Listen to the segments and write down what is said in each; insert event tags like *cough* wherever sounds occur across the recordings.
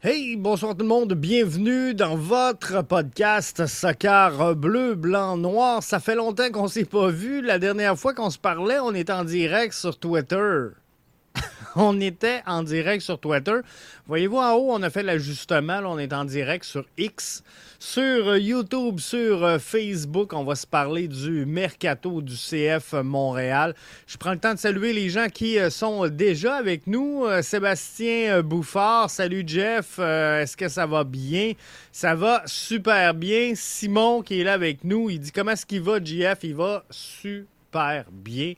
Hey, bonsoir tout le monde, bienvenue dans votre podcast Soccer bleu, blanc, noir. Ça fait longtemps qu'on s'est pas vu. La dernière fois qu'on se parlait, on était en direct sur Twitter. *laughs* on était en direct sur Twitter. Voyez-vous en haut, on a fait l'ajustement. On est en direct sur X. Sur YouTube, sur euh, Facebook, on va se parler du mercato du CF Montréal. Je prends le temps de saluer les gens qui euh, sont déjà avec nous. Euh, Sébastien Bouffard, salut Jeff. Est-ce que ça va bien? Ça va super bien. Simon qui est là avec nous, il dit comment est-ce qu'il va, JF? Il va super bien.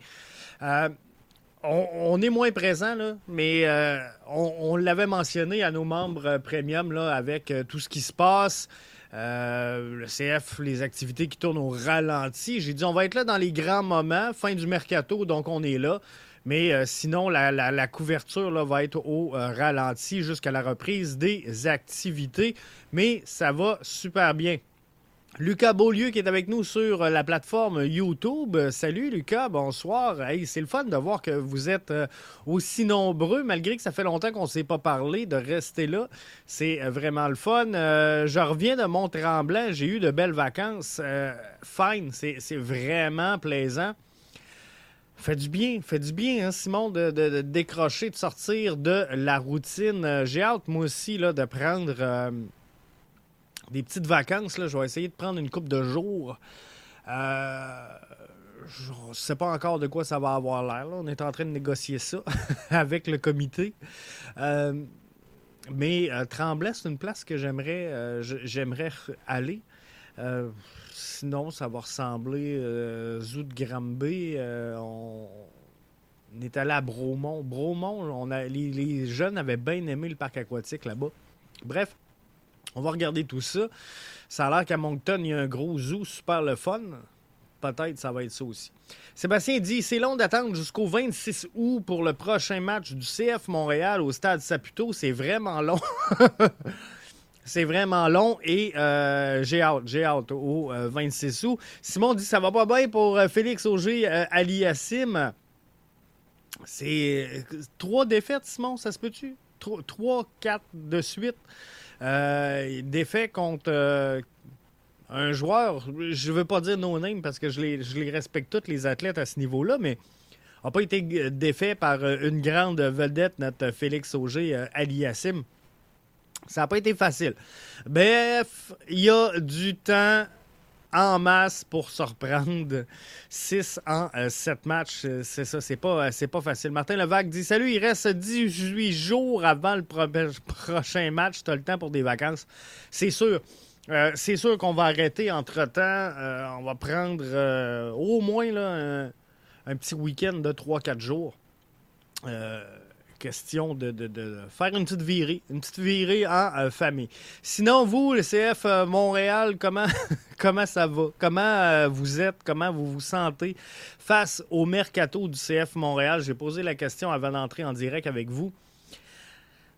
On, est moins présent, là, mais on, l'avait mentionné à nos membres premium là, avec tout ce qui se passe. Euh, le CF, les activités qui tournent au ralenti. J'ai dit, on va être là dans les grands moments, fin du mercato, donc on est là. Mais euh, sinon, la, couverture là, va être au euh, ralenti jusqu'à la reprise des activités. Mais ça va super bien. Lucas Beaulieu qui est avec nous sur la plateforme YouTube. Salut Lucas, bonsoir. Hey, c'est le fun de voir que vous êtes euh, aussi nombreux, malgré que ça fait longtemps qu'on ne s'est pas parlé, de rester là. C'est euh, vraiment le fun. Euh, je reviens de Mont-Tremblant. J'ai eu de belles vacances. fine, c'est vraiment plaisant. Fait du bien, fait du bien, hein, Simon, de, décrocher, de sortir de la routine. J'ai hâte, moi aussi, là, de prendre des petites vacances. Là. Je vais essayer de prendre une coupe de jours. Euh, je ne sais pas encore de quoi ça va avoir l'air. On est en train de négocier ça *laughs* avec le comité. Euh, mais euh, Tremblay, c'est une place que j'aimerais j'aimerais aller. sinon, ça va ressembler Zout Granby. On, est allé à Bromont. Bromont, on a, les jeunes avaient bien aimé le parc aquatique là-bas. Bref, on va regarder tout ça. Ça a l'air qu'à Moncton, il y a un gros zoo super le fun. Peut-être ça va être ça aussi. Sébastien dit c'est long d'attendre jusqu'au 26 août pour le prochain match du CF Montréal au stade Saputo. C'est vraiment long. *laughs* c'est vraiment long et euh, j'ai hâte, j'ai hâte au 26 euh, août. Simon dit ça va pas bien pour euh, Félix Auger Aliassim. C'est trois défaites, Simon, ça se peut-tu? Trois, quatre de suite. Euh, défait contre euh, un joueur, je ne veux pas dire no-name parce que je les, je les respecte tous les athlètes à ce niveau-là, mais n'a pas été défait par euh, une grande vedette, notre Félix Auger, Aliassim. Ça n'a pas été facile. Bref, il y a du temps en masse pour se reprendre. *laughs* 6 en 7 euh, matchs, euh, c'est ça, c'est pas, euh, pas facile. Martin Levac dit Salut, il reste 18 jours avant le *laughs* prochain match. Tu as le temps pour des vacances. C'est sûr. c'est sûr qu'on va arrêter entre-temps. on va prendre au moins là, un, petit week-end de 3-4 jours question de, faire une petite virée, une petite virée en euh, famille. Sinon, vous, le CF euh, Montréal, comment, *laughs* comment ça va? Comment euh, vous êtes? Comment vous vous sentez face au mercato du CF Montréal? J'ai posé la question avant d'entrer en direct avec vous.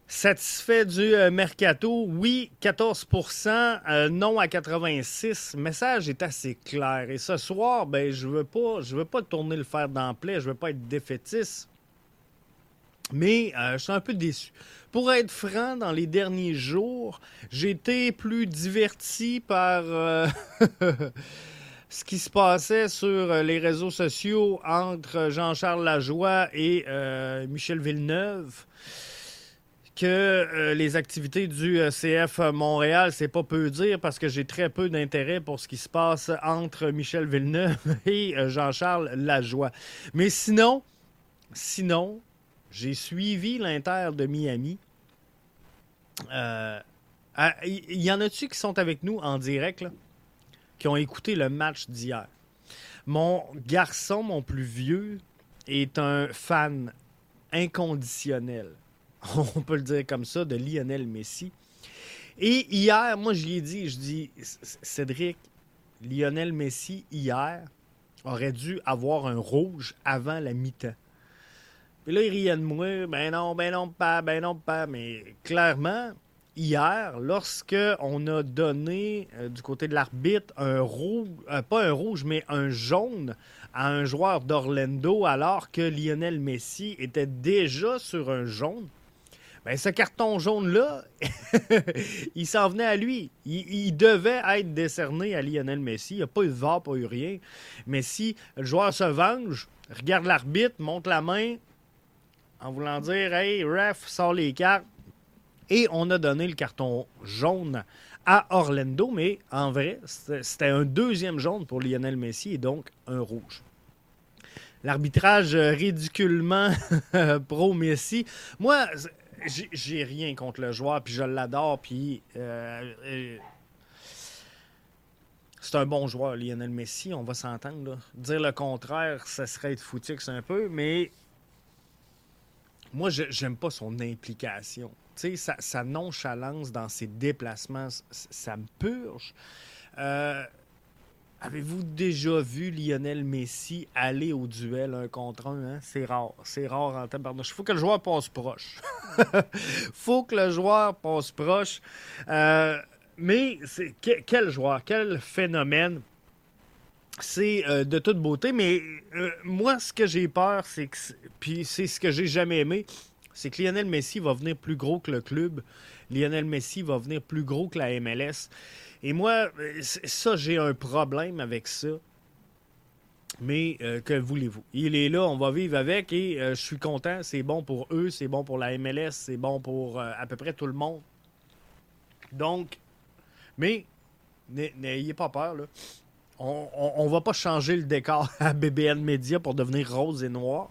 Satisfait du mercato? Oui, 14% non à 86 Le message est assez clair. Et ce soir, ben, je ne veux, pas, veux pas tourner le fer d'emploi, je ne veux pas être défaitiste. Mais euh, je suis un peu déçu. Pour être franc, dans les derniers jours, j'ai été plus diverti par euh, *laughs* ce qui se passait sur euh, les réseaux sociaux entre Jean-Charles Lajoie et Michel Villeneuve que les activités du CF Montréal, c'est pas peu dire parce que j'ai très peu d'intérêt pour ce qui se passe entre Michel Villeneuve *laughs* et Jean-Charles Lajoie. Mais sinon, sinon, j'ai suivi l'Inter de Miami. Euh, il y en a-tu qui sont avec nous en direct, qui ont écouté le match d'hier? Mon garçon, mon plus vieux, est un fan inconditionnel, *laughs* on peut le dire comme ça, de Lionel Messi. Et hier, moi, je lui ai dit, je dis, Cédric, Lionel Messi, hier, aurait dû avoir un rouge avant la mi-temps. Puis là, il riait de moi. Ben non, ben non, pas, ben non, pas. Mais clairement, hier, lorsque on a donné euh, du côté de l'arbitre un rouge, euh, pas un rouge, mais un jaune à un joueur d'Orlando, alors que Lionel Messi était déjà sur un jaune, Ben, ce carton jaune-là, *laughs* il s'en venait à lui. Il, devait être décerné à Lionel Messi. Il n'y a pas eu de VAR, pas eu rien. Mais si le joueur se venge, regarde l'arbitre, monte la main en voulant dire Hey, ref, sort les cartes. Et on a donné le carton jaune à Orlando, mais en vrai, c'était un deuxième jaune pour Lionel Messi et donc un rouge. L'arbitrage ridiculement *laughs* pro-Messi. Moi, j'ai rien contre le joueur, puis je l'adore, puis euh, euh, c'est un bon joueur, Lionel Messi, on va s'entendre. Dire le contraire, ça serait être foutix un peu, mais moi, j'aime pas son implication. Tu sais, sa, nonchalance dans ses déplacements, ça me purge. Euh, Avez-vous déjà vu Lionel Messi aller au duel un contre un? Hein? C'est rare. C'est rare en tabarnouche. Il faut que le joueur passe proche. *laughs* faut que le joueur passe proche. Euh, mais quel joueur, quel phénomène. C'est euh, de toute beauté, mais euh, moi, ce que j'ai peur, c'est que. Puis c'est ce que j'ai jamais aimé, c'est que Lionel Messi va venir plus gros que le club. Lionel Messi va venir plus gros que la MLS. Et moi, ça, j'ai un problème avec ça. Mais euh, que voulez-vous? Il est là, on va vivre avec et euh, je suis content. C'est bon pour eux, c'est bon pour la MLS, c'est bon pour euh, à peu près tout le monde. Donc, mais n'ayez pas peur. Là. On ne va pas changer le décor *laughs* à BBN Media pour devenir rose et noir.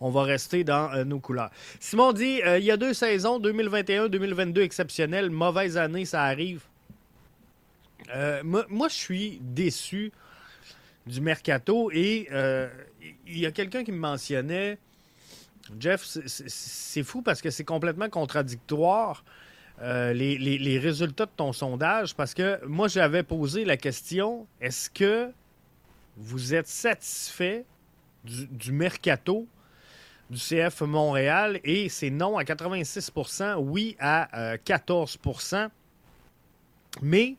On va rester dans nos couleurs. Simon dit il y a deux saisons, 2021-2022 exceptionnelles. Mauvaise année, ça arrive. Euh, moi, je suis déçu du mercato et euh, il y a quelqu'un qui me mentionnait, Jeff, c'est fou parce que c'est complètement contradictoire. Euh, les, résultats de ton sondage parce que moi j'avais posé la question est-ce que vous êtes satisfait du, du mercato du CF Montréal? Et c'est non à 86% oui à 14% mais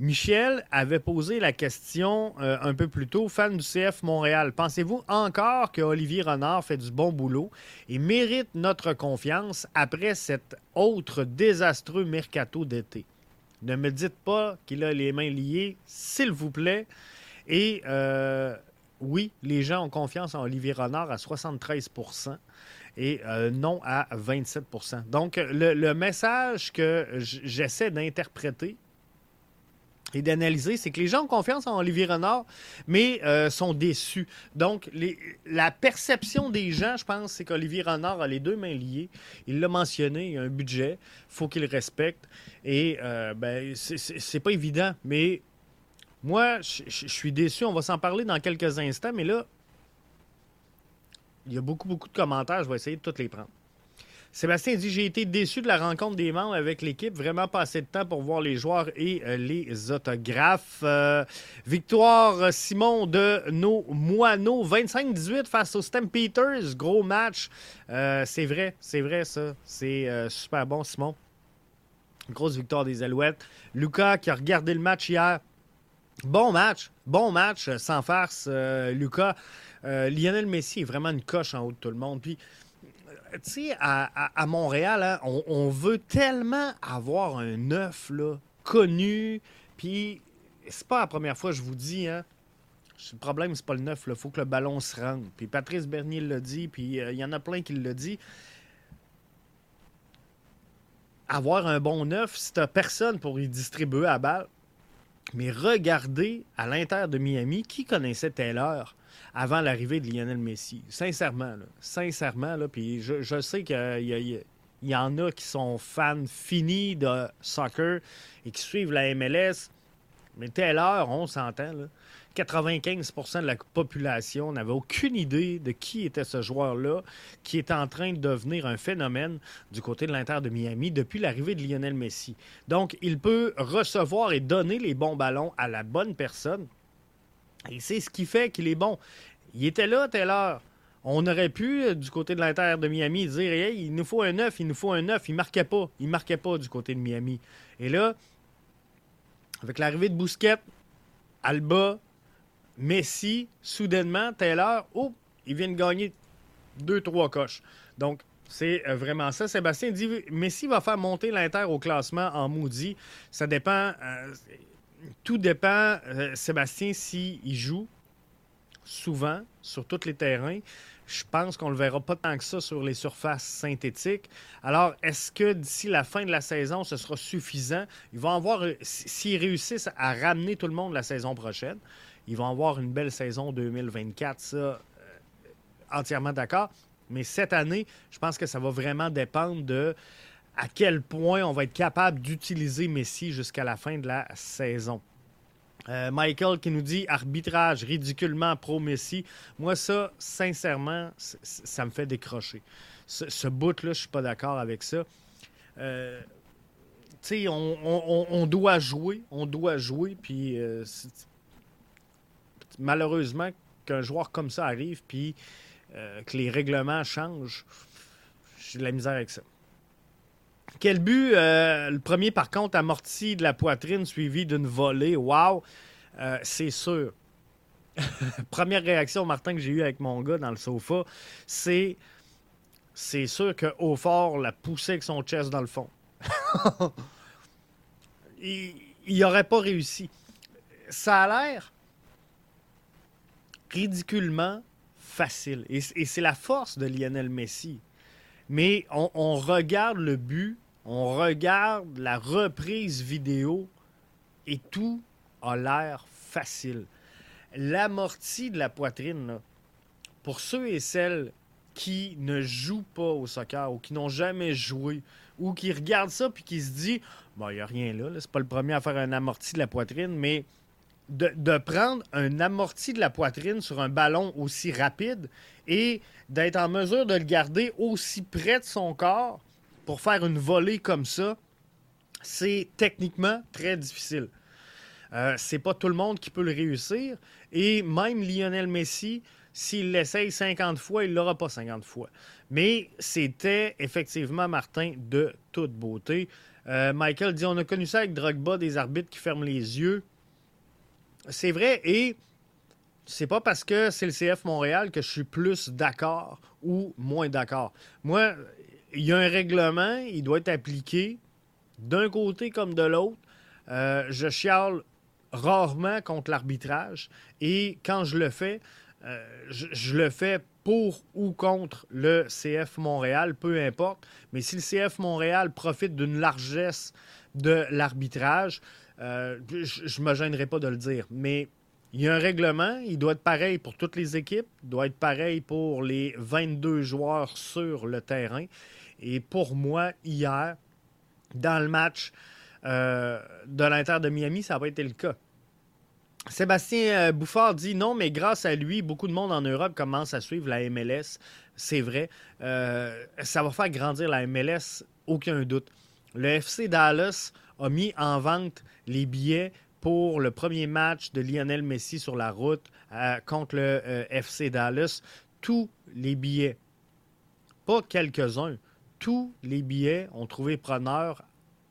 Michel avait posé la question euh, un peu plus tôt, fan du CF Montréal. Pensez-vous encore que Olivier Renard fait du bon boulot et mérite notre confiance après cet autre désastreux mercato d'été? Ne me dites pas qu'il a les mains liées, s'il vous plaît. Et euh, oui, les gens ont confiance en Olivier Renard à 73% et euh, non à 27% Donc, le message que j'essaie d'interpréter, et d'analyser, c'est que les gens ont confiance en Olivier Renard, mais euh, sont déçus. Donc, la perception des gens, je pense, c'est qu'Olivier Renard a les deux mains liées. Il l'a mentionné, il y a un budget, faut qu'il respecte. Et euh, ben, c'est pas évident, mais moi, je suis déçu. On va s'en parler dans quelques instants, mais là, il y a beaucoup, beaucoup de commentaires. Je vais essayer de tous les prendre. Sébastien dit J'ai été déçu de la rencontre des membres avec l'équipe. Vraiment pas assez de temps pour voir les joueurs et euh, les autographes. Euh, victoire, Simon, de nos moineaux. 25-18 face aux Stampeders. Gros match. Euh, c'est vrai, c'est vrai, ça. C'est super bon, Simon. Grosse victoire des Alouettes. Lucas qui a regardé le match hier. Bon match, bon match, sans farce, Lucas. Lionel Messi est vraiment une coche en haut de tout le monde. Puis tu sais, à, Montréal, hein, on, veut tellement avoir un là, connu. Puis, c'est pas la première fois, je vous dis, hein. Le problème, c'est pas le neuf. Il faut que le ballon se rende. Puis Patrice Bernier l'a dit, puis euh, il y en a plein qui l'ont dit. Avoir un bon neuf, si t'as personne pour y distribuer à balle. Mais regardez à l'intérieur de Miami, qui connaissait Taylor? Avant l'arrivée de Lionel Messi. Sincèrement, sincèrement, puis je, sais qu'il y, en a qui sont fans finis de soccer et qui suivent la MLS. Mais Taylor, on s'entend, 95% de la population n'avait aucune idée de qui était ce joueur-là, qui est en train de devenir un phénomène du côté de l'Inter de Miami depuis l'arrivée de Lionel Messi. Donc, il peut recevoir et donner les bons ballons à la bonne personne. Et c'est ce qui fait qu'il est bon. Il était là heure. On aurait pu, euh, du côté de l'Inter de Miami, dire hey, il nous faut un 9, il nous faut un 9. Il marquait pas. Il marquait pas du côté de Miami. Et là, avec l'arrivée de Bousquet, Alba, Messi, soudainement, Taylor, oh, ils viennent gagner deux, trois coches. Donc, C'est euh, vraiment ça. Sébastien dit Messi va faire monter l'Inter au classement en maudit. Ça dépend. Euh, tout dépend, euh, Sébastien, s'il joue souvent sur tous les terrains. Je pense qu'on ne le verra pas tant que ça sur les surfaces synthétiques. Alors, est-ce que d'ici la fin de la saison, ce sera suffisant? Ils vont avoir, s'ils réussissent à ramener tout le monde la saison prochaine, ils vont avoir une belle saison 2024, ça, entièrement d'accord. Mais cette année, je pense que ça va vraiment dépendre de à quel point on va être capable d'utiliser Messi jusqu'à la fin de la saison. Euh, Michael qui nous dit arbitrage ridiculement pro-Messi. Moi, ça, sincèrement, ça me fait décrocher. Ce, bout-là, je suis pas d'accord avec ça. Euh, tu sais, on, doit jouer, on doit jouer, puis euh, malheureusement, qu'un joueur comme ça arrive, puis que les règlements changent, j'ai de la misère avec ça. Quel but? Euh, le premier, par contre, amorti de la poitrine suivi d'une volée. Wow! Euh, c'est sûr. *laughs* Première réaction, Martin, que j'ai eue avec mon gars dans le sofa, c'est c'est sûr que fort l'a poussé avec son chest dans le fond. *laughs* il n'aurait pas réussi. Ça a l'air ridiculement facile. Et, c'est la force de Lionel Messi. Mais on, regarde le but, on regarde la reprise vidéo et tout a l'air facile. L'amorti de la poitrine, pour ceux et celles qui ne jouent pas au soccer ou qui n'ont jamais joué ou qui regardent ça puis qui se disent bon il n'y a rien là, là c'est pas le premier à faire un amorti de la poitrine mais de, prendre un amorti de la poitrine sur un ballon aussi rapide et d'être en mesure de le garder aussi près de son corps pour faire une volée comme ça, c'est techniquement très difficile. Euh, c'est pas tout le monde qui peut le réussir. Et même Lionel Messi, s'il l'essaye 50 fois, il l'aura pas 50 fois. Mais c'était effectivement, Martin, de toute beauté. Euh, Michael dit on a connu ça avec Drogba, des arbitres qui ferment les yeux. C'est vrai, et c'est pas parce que c'est le CF Montréal que je suis plus d'accord ou moins d'accord. Moi, il y a un règlement, il doit être appliqué d'un côté comme de l'autre. Euh, je chiale rarement contre l'arbitrage et quand je le fais, euh, je, le fais pour ou contre le CF Montréal, peu importe. Mais si le CF Montréal profite d'une largesse de l'arbitrage, euh, je ne me gênerai pas de le dire. Mais il y a un règlement, il doit être pareil pour toutes les équipes, il doit être pareil pour les 22 joueurs sur le terrain. Et pour moi, hier, dans le match euh, de l'Inter de Miami, ça n'a pas été le cas. Sébastien euh, Bouffard dit non, mais grâce à lui, beaucoup de monde en Europe commence à suivre la MLS. C'est vrai. ça va faire grandir la MLS, aucun doute. Le FC Dallas a mis en vente les billets pour le premier match de Lionel Messi sur la route euh, contre le euh, FC Dallas. Tous les billets, pas quelques-uns, tous les billets ont trouvé preneur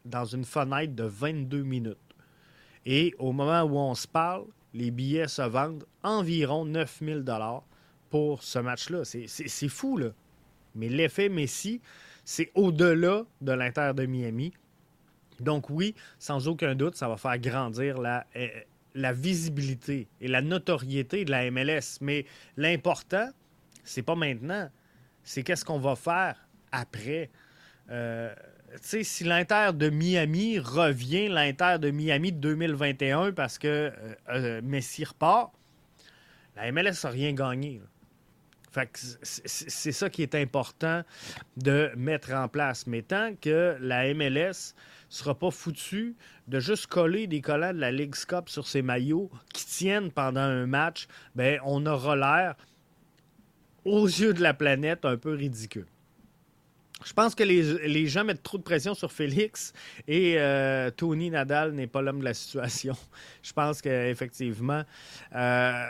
dans une fenêtre de 22 minutes. Et au moment où on se parle, les billets se vendent environ 9000 dollars pour ce match-là. C'est fou, là. Mais l'effet Messi, c'est au-delà de l'Inter de Miami. Donc oui, sans aucun doute, ça va faire grandir la, euh, visibilité et la notoriété de la MLS. Mais l'important, c'est pas maintenant, c'est qu'est-ce qu'on va faire après. Euh, si l'Inter de Miami revient, l'Inter de Miami de 2021 parce que euh, Messi repart, la MLS n'a rien gagné. c'est ça qui est important de mettre en place. Mais tant que la MLS sera pas foutu de juste coller des collants de la Ligue Cup sur ses maillots qui tiennent pendant un match, ben on aura l'air, aux yeux de la planète, un peu ridicule. Je pense que les, gens mettent trop de pression sur Félix et euh, Tony Nadal n'est pas l'homme de la situation. *laughs* Je pense qu'effectivement, euh,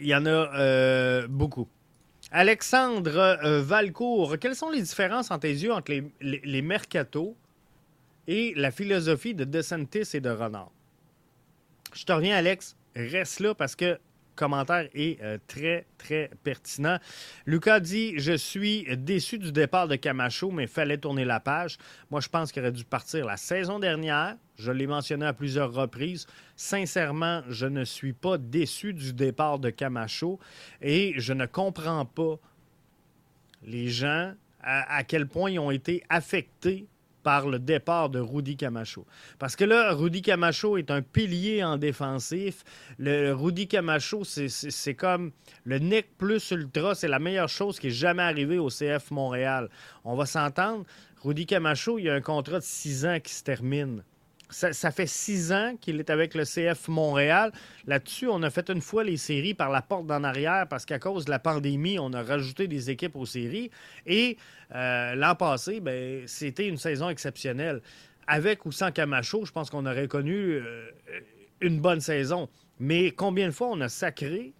il y en a euh, beaucoup. Alexandre Valcourt, quelles sont les différences entre tes yeux entre les, les, les et la philosophie de DeSantis et de Renard? Je te reviens, Alex. Reste là parce que commentaire est euh, très, très pertinent. Lucas dit Je suis déçu du départ de Camacho, mais il fallait tourner la page. Moi, je pense qu'il aurait dû partir la saison dernière. Je l'ai mentionné à plusieurs reprises. Sincèrement, je ne suis pas déçu du départ de Camacho et je ne comprends pas les gens à, à quel point ils ont été affectés par le départ de Rudy Camacho. Parce que là, Rudy Camacho est un pilier en défensif. Le Rudy Camacho, c'est comme le Nick plus ultra. C'est la meilleure chose qui est jamais arrivée au CF Montréal. On va s'entendre. Rudy Camacho, il y a un contrat de six ans qui se termine. Ça, fait six ans qu'il est avec le CF Montréal. Là-dessus, on a fait une fois les séries par la porte d'en arrière parce qu'à cause de la pandémie, on a rajouté des équipes aux séries. Et euh, l'an passé, ben, c'était une saison exceptionnelle. Avec ou sans Camacho, je pense qu'on aurait connu euh, une bonne saison. Mais combien de fois on a sacré,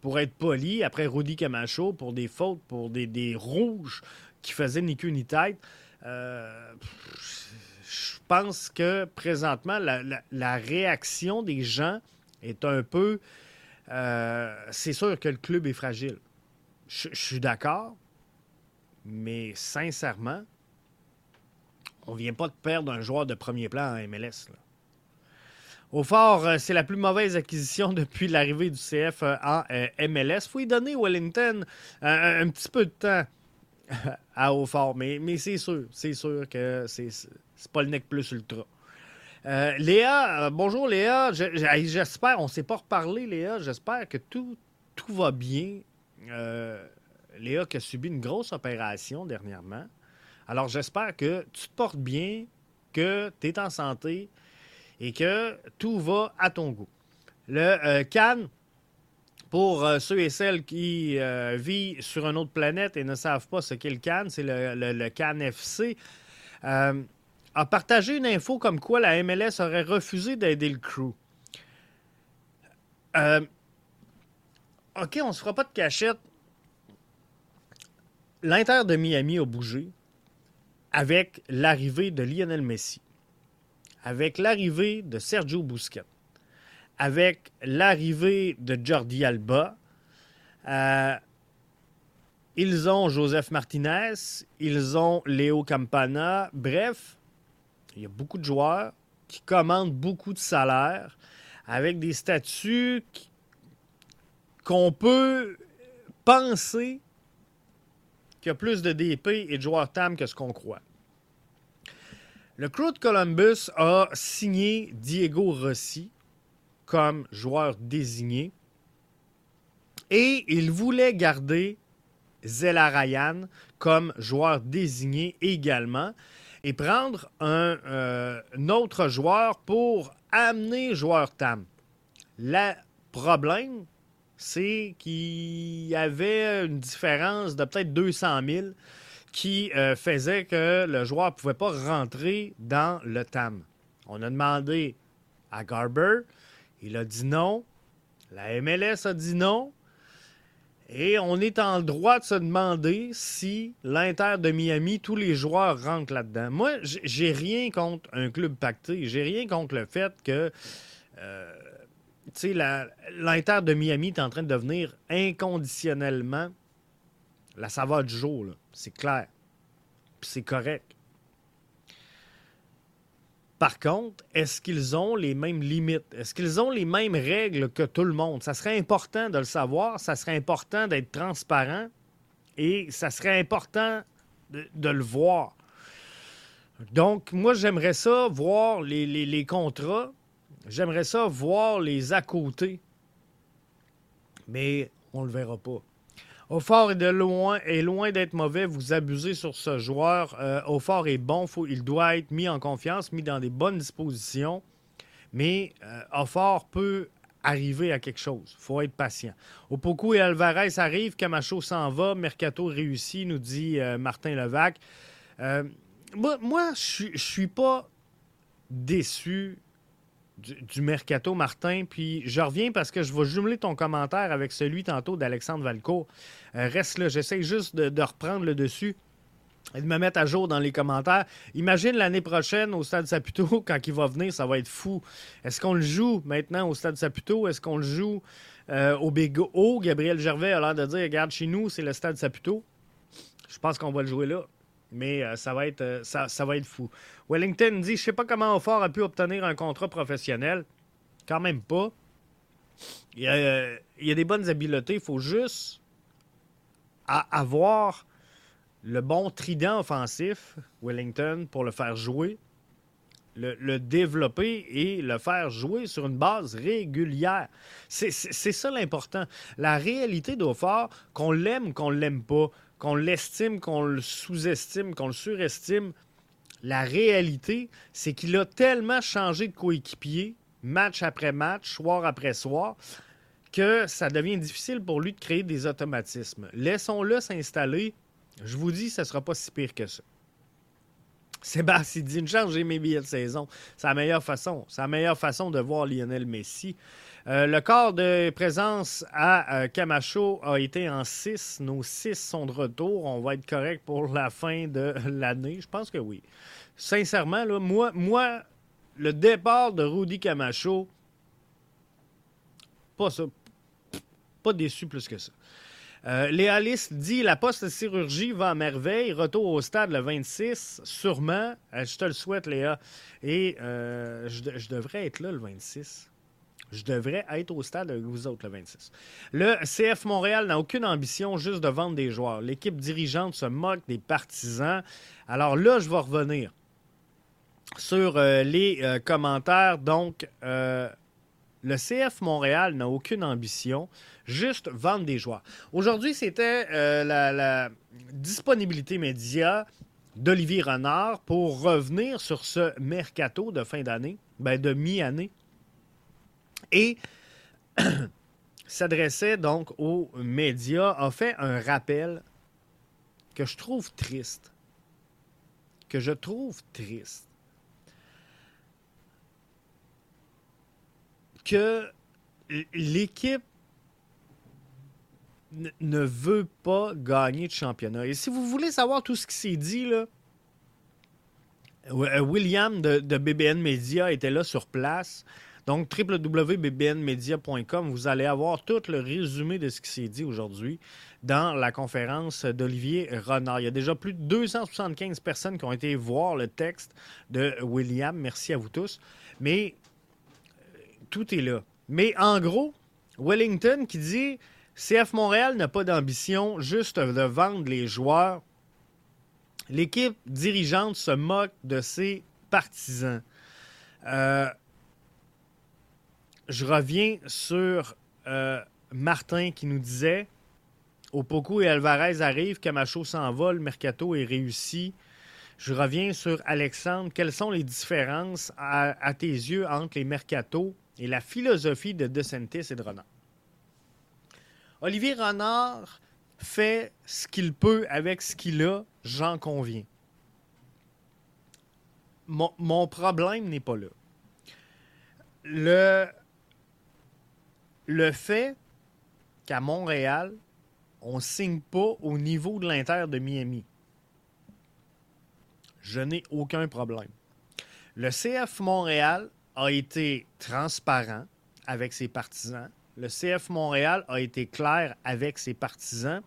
pour être poli, après Rudy Camacho, pour des fautes, pour des, rouges qui faisaient ni queue ni tête? Euh, pense que présentement, la, réaction des gens est un peu. Euh, c'est sûr que le club est fragile. Je, suis d'accord, mais sincèrement, on ne vient pas de perdre un joueur de premier plan en MLS. Au fort, euh, c'est la plus mauvaise acquisition *laughs* depuis l'arrivée du CF euh, en MLS. Il faut y donner Wellington un, petit peu de temps *laughs* à Haut-Fort, mais, mais c'est sûr, c'est sûr que c'est c'est pas le nec plus ultra. Euh, Léa, euh, bonjour Léa. J'espère, on ne s'est pas reparlé, Léa. J'espère que tout, va bien. Euh, Léa qui a subi une grosse opération dernièrement. Alors j'espère que tu te portes bien, que tu es en santé et que tout va à ton goût. Le Cannes, pour ceux et celles qui vivent sur une autre planète et ne savent pas ce qu'est le Cannes, c'est le, le, FC a partagé une info comme quoi la MLS aurait refusé d'aider le crew. Euh, OK, on se fera pas de cachette. L'Inter de Miami a bougé avec l'arrivée de Lionel Messi, avec l'arrivée de Sergio Busquets, avec l'arrivée de Jordi Alba. Euh, ils ont Joseph Martinez, ils ont Léo Campana. Bref, il y a beaucoup de joueurs qui commandent beaucoup de salaires avec des statuts qu'on peut penser qu'il y a plus de DP et de joueurs TAM que ce qu'on croit. Le Crew de Columbus a signé Diego Rossi comme joueur désigné et il voulait garder Zela Ryan comme joueur désigné également et prendre euh, un, autre joueur pour amener joueur TAM. Le problème, c'est qu'il y avait une différence de peut-être 200 000 qui euh, faisait que le joueur ne pouvait pas rentrer dans le TAM. On a demandé à Garber, il a dit non. La MLS a dit non. Et on est en droit de se demander si l'Inter de Miami, tous les joueurs rentrent là-dedans. Moi, j'ai rien contre un club pacté. J'ai rien contre le fait que euh, l'Inter de Miami est en train de devenir inconditionnellement la saveur du jour. C'est clair. c'est correct. Par contre, est-ce qu'ils ont les mêmes limites? Est-ce qu'ils ont les mêmes règles que tout le monde? Ça serait important de le savoir, ça serait important d'être transparent et ça serait important de, le voir. Donc, moi, j'aimerais ça voir les, les contrats, j'aimerais ça voir les à côté, mais on ne le verra pas. Aufort est loin, d'être mauvais. Vous abusez sur ce joueur. Euh, Aufort est bon. Il doit être mis en confiance, mis dans des bonnes dispositions. Mais euh, peut arriver à quelque chose. Il faut être patient. Opoku et Alvarez arrivent. Camacho s'en va. Mercato réussit, nous dit euh, Martin Levac. Euh, moi, moi je suis pas déçu du, mercato, Martin. Puis je reviens parce que je vais jumeler ton commentaire avec celui tantôt d'Alexandre Valcourt. Euh, reste là, j'essaie juste de, reprendre le dessus et de me mettre à jour dans les commentaires. Imagine l'année prochaine au Stade Saputo, *laughs* quand il va venir, ça va être fou. Est-ce qu'on le joue maintenant au Stade Saputo? Est-ce qu'on le joue au Big O, Gabriel Gervais a l'air de dire Regarde, chez nous, c'est le stade Saputo. Je pense qu'on va le jouer là. Mais ça, va être, ça, ça, va fou. Wellington dit Je sais pas comment Offort a pu obtenir un contrat professionnel. Quand même pas. Il y a, a des bonnes habiletés. Il faut juste avoir le bon trident offensif, Wellington, pour le faire jouer, le, développer et le faire jouer sur une base régulière. C'est ça l'important. La réalité d'Offort, qu'on l'aime, qu'on l'aime pas, qu'on l'estime, qu'on le sous-estime, qu'on le surestime, la réalité, c'est qu'il a tellement changé de coéquipier, match après match, soir après soir, que ça devient difficile pour lui de créer des automatismes. Laissons-le s'installer. Je vous dis, ce ne sera pas si pire que ça. Sébastien dit une chance, j'ai mes billets de saison. C'est la meilleure façon. C'est la meilleure façon de voir Lionel Messi. Euh, le corps de présence à euh, Camacho a été en 6. Nos 6 sont de retour. On va être correct pour la fin de l'année. Je pense que oui. Sincèrement, moi, moi, le départ de Rudy Camacho, pas ça. Pas déçu plus que ça. Euh, Léa dit la post-chirurgie va à merveille. Retour au stade le 26, sûrement. Euh, je te le souhaite, Léa. Et euh, je, devrais être là le 26. Je devrais être au stade avec vous autres le 26. Le CF Montréal n'a aucune ambition juste de vendre des joueurs. L'équipe dirigeante se moque des partisans. Alors là, je vais revenir sur les commentaires. Donc, le CF Montréal n'a aucune ambition, juste vendre des joueurs. Aujourd'hui, c'était euh, la, disponibilité média d'Olivier Renard pour revenir sur ce mercato de fin d'année, ben de mi-année, et *clears throat* s'adressait donc aux médias, a fait un rappel que je trouve triste. Que je trouve triste. que l'équipe ne veut pas gagner de championnat. Et si vous voulez savoir tout ce qui s'est dit, là, euh, William de, BBN Media était là sur place. Donc, www.bbnmedia.com, vous allez avoir tout le résumé de ce qui s'est dit aujourd'hui dans la conférence d'Olivier Renard. Il y a déjà plus de 275 personnes qui ont été voir le texte de William. Merci à vous tous. Mais tout est là. Mais en gros, Wellington qui dit CF Montréal n'a pas d'ambition juste de vendre les joueurs. L'équipe dirigeante se moque de ses partisans. Euh, je reviens sur euh, Martin qui nous disait Opoku et Alvarez arrivent, Camacho s'envole, Mercato est réussi. Je reviens sur Alexandre. Quelles sont les différences à, tes yeux entre les Mercato et la philosophie de DeSantis et de Renard. Olivier Renard fait ce qu'il peut avec ce qu'il a, j'en conviens. Mon, problème n'est pas là. Le, le fait qu'à Montréal, on ne signe pas au niveau de l'Inter de Miami, je n'ai aucun problème. Le CF Montréal a été transparent avec ses partisans. Le CF Montréal a été clair avec ses partisans.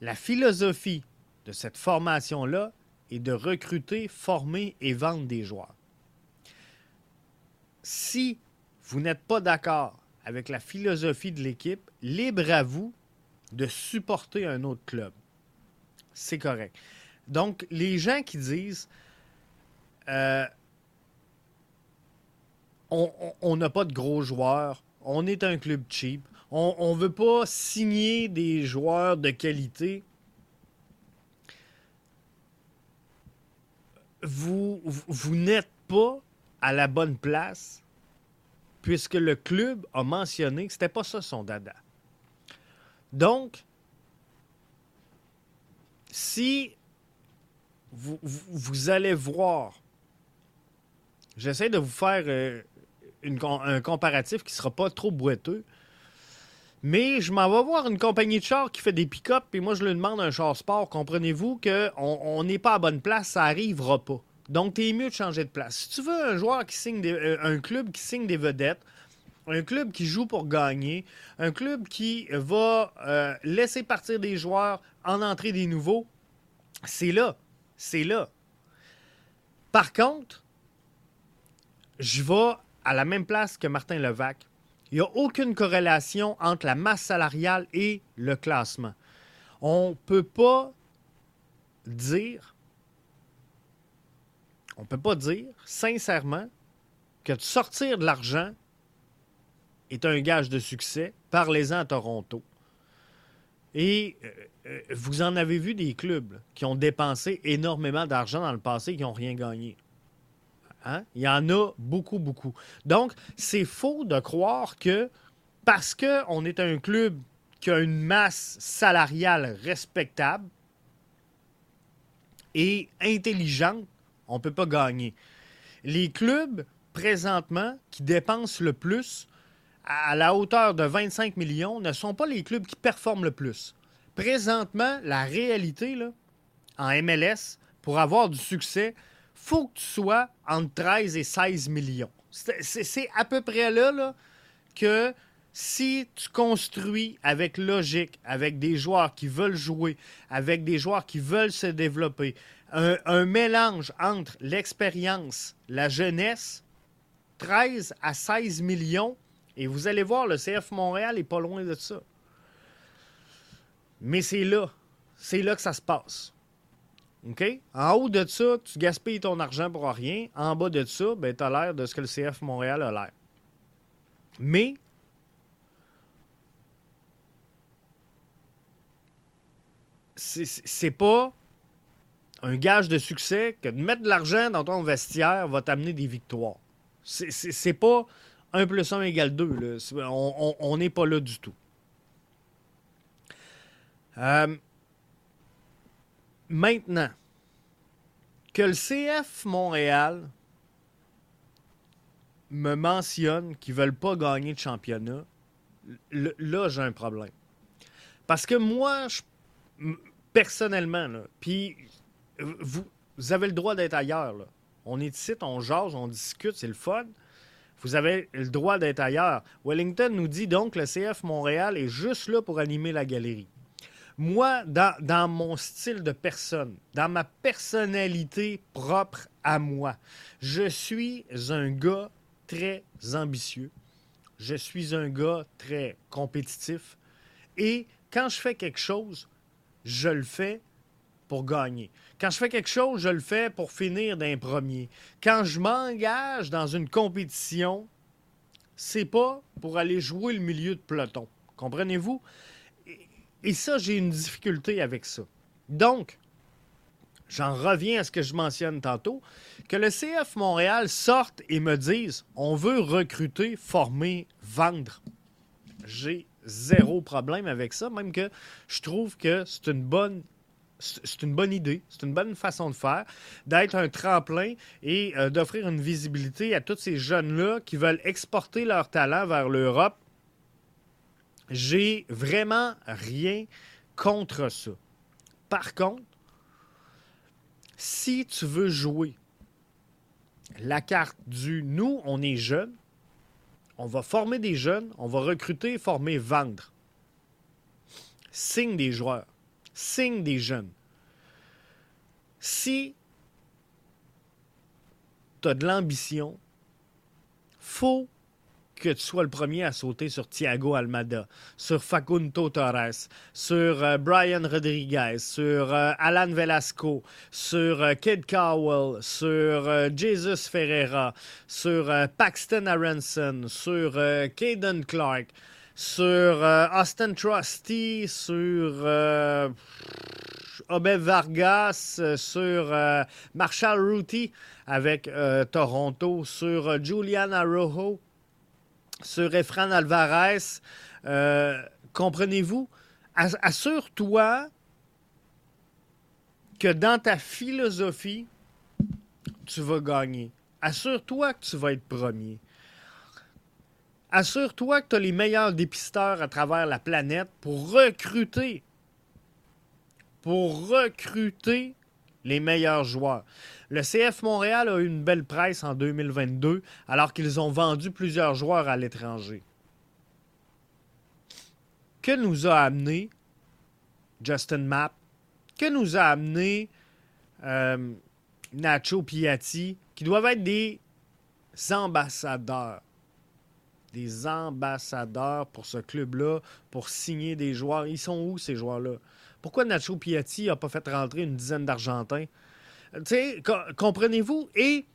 La philosophie de cette formation-là est de recruter, former et vendre des joueurs. Si vous n'êtes pas d'accord avec la philosophie de l'équipe, libre à vous de supporter un autre club. C'est correct. Donc, les gens qui disent euh, on n'a pas de gros joueurs. On est un club cheap. On ne veut pas signer des joueurs de qualité. Vous, n'êtes pas à la bonne place puisque le club a mentionné que ce n'était pas ça son dada. Donc, si vous, vous, allez voir, j'essaie de vous faire un comparatif qui sera pas trop boiteux. Mais je m'en vais voir une compagnie de chars qui fait des pick-up, et moi je lui demande un char sport. Comprenez-vous qu'on n'est pas à bonne place, ça arrivera pas. Donc, es mieux de changer de place. Si tu veux un joueur qui signe des, euh, un club qui signe des vedettes, un club qui joue pour gagner, un club qui va euh, laisser partir des joueurs, en entrer des nouveaux, c'est là. C'est là. Par contre, je vais à la même place que Martin Levac. Il n'y a aucune corrélation entre la masse salariale et le classement. On ne peut pas dire, on peut pas dire sincèrement que de sortir de l'argent est un gage de succès. Parlez-en à Toronto. Et euh, euh, vous en avez vu des clubs qui ont dépensé énormément d'argent dans le passé et qui n'ont rien gagné. Hein? Il y en a beaucoup, beaucoup. Donc, c'est faux de croire que parce qu'on est un club qui a une masse salariale respectable et intelligente, on ne peut pas gagner. Les clubs, présentement, qui dépensent le plus, à la hauteur de 25 millions, ne sont pas les clubs qui performent le plus. Présentement, la réalité, là, en MLS, pour avoir du succès, faut que tu sois entre 13 et 16 millions. C'est à peu près là, que si tu construis avec logique, avec des joueurs qui veulent jouer, avec des joueurs qui veulent se développer, un, mélange entre l'expérience, la jeunesse, 13 à 16 millions, et vous allez voir, le CF Montréal n'est pas loin de ça. Mais c'est là. C'est là que ça se passe. OK? En haut de ça, tu gaspilles ton argent pour rien. En bas de ça, ben, tu as l'air de ce que le CF Montréal a l'air. Mais, c'est pas un gage de succès que de mettre de l'argent dans ton vestiaire va t'amener des victoires. C'est pas 1 plus 1 égale 2. On n'est pas là du tout. Euh, maintenant, que le CF Montréal me mentionne qu'ils ne veulent pas gagner de championnat, là, j'ai un problème. Parce que moi, personnellement, puis vous, avez le droit d'être ailleurs. On est ici, on jase, on discute, c'est le fun. Vous avez le droit d'être ailleurs. Wellington nous dit donc que le CF Montréal est juste là pour animer la galerie. Moi, dans, mon style de personne, dans ma personnalité propre à moi, je suis un gars très ambitieux. Je suis un gars très compétitif. Et quand je fais quelque chose, je le fais pour gagner. Quand je fais quelque chose, je le fais pour finir d'un premier. Quand je m'engage dans une compétition, c'est pas pour aller jouer le milieu de peloton. Comprenez-vous? Et ça, j'ai une difficulté avec ça. Donc, j'en reviens à ce que je mentionne tantôt, que le CF Montréal sorte et me dise on veut recruter, former, vendre. J'ai zéro problème avec ça, même que je trouve que c'est une bonne c'est une bonne idée, c'est une bonne façon de faire, d'être un tremplin et euh, d'offrir une visibilité à tous ces jeunes-là qui veulent exporter leur talent vers l'Europe j'ai vraiment rien contre ça. Par contre, si tu veux jouer la carte du nous, on est jeunes, on va former des jeunes, on va recruter, former, vendre. Signe des joueurs, signe des jeunes. Si tu as de l'ambition, faut que tu sois le premier à sauter sur Thiago Almada, sur Facundo Torres, sur euh, Brian Rodriguez, sur euh, Alan Velasco, sur euh, Kid Cowell, sur Jesus Ferreira, sur Paxton Aronson, sur Caden Clark, sur Austin Trusty, sur Obed Vargas, sur Marshall Ruti avec Toronto, sur Julian Arrojo sur Efran Alvarez. Euh, comprenez-vous? Assure-toi que dans ta philosophie, tu vas gagner. Assure-toi que tu vas être premier. Assure-toi que tu as les meilleurs dépisteurs à travers la planète pour recruter. Pour recruter les meilleurs joueurs. Le CF Montréal a eu une belle presse en 2022 alors qu'ils ont vendu plusieurs joueurs à l'étranger. Que nous a amené Justin Mapp? Que nous a amené euh, Nacho Piatti, qui doivent être des ambassadeurs? Des ambassadeurs pour ce club-là, pour signer des joueurs. Ils sont où, ces joueurs-là? Pourquoi Nacho Piatti n'a pas fait rentrer une dizaine d'Argentins? comprenez-vous? Et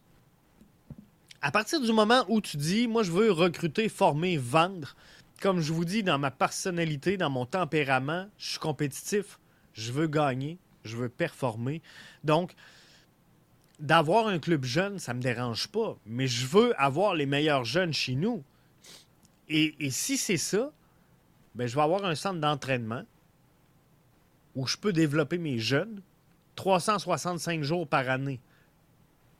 à partir du moment où tu dis, moi, je veux recruter, former, vendre, comme je vous dis, dans ma personnalité, dans mon tempérament, je suis compétitif, je veux gagner, je veux performer. Donc, d'avoir un club jeune, ça ne me dérange pas, mais je veux avoir les meilleurs jeunes chez nous. Et, si c'est ça, ben, je vais avoir un centre d'entraînement où je peux développer mes jeunes 365 jours par année.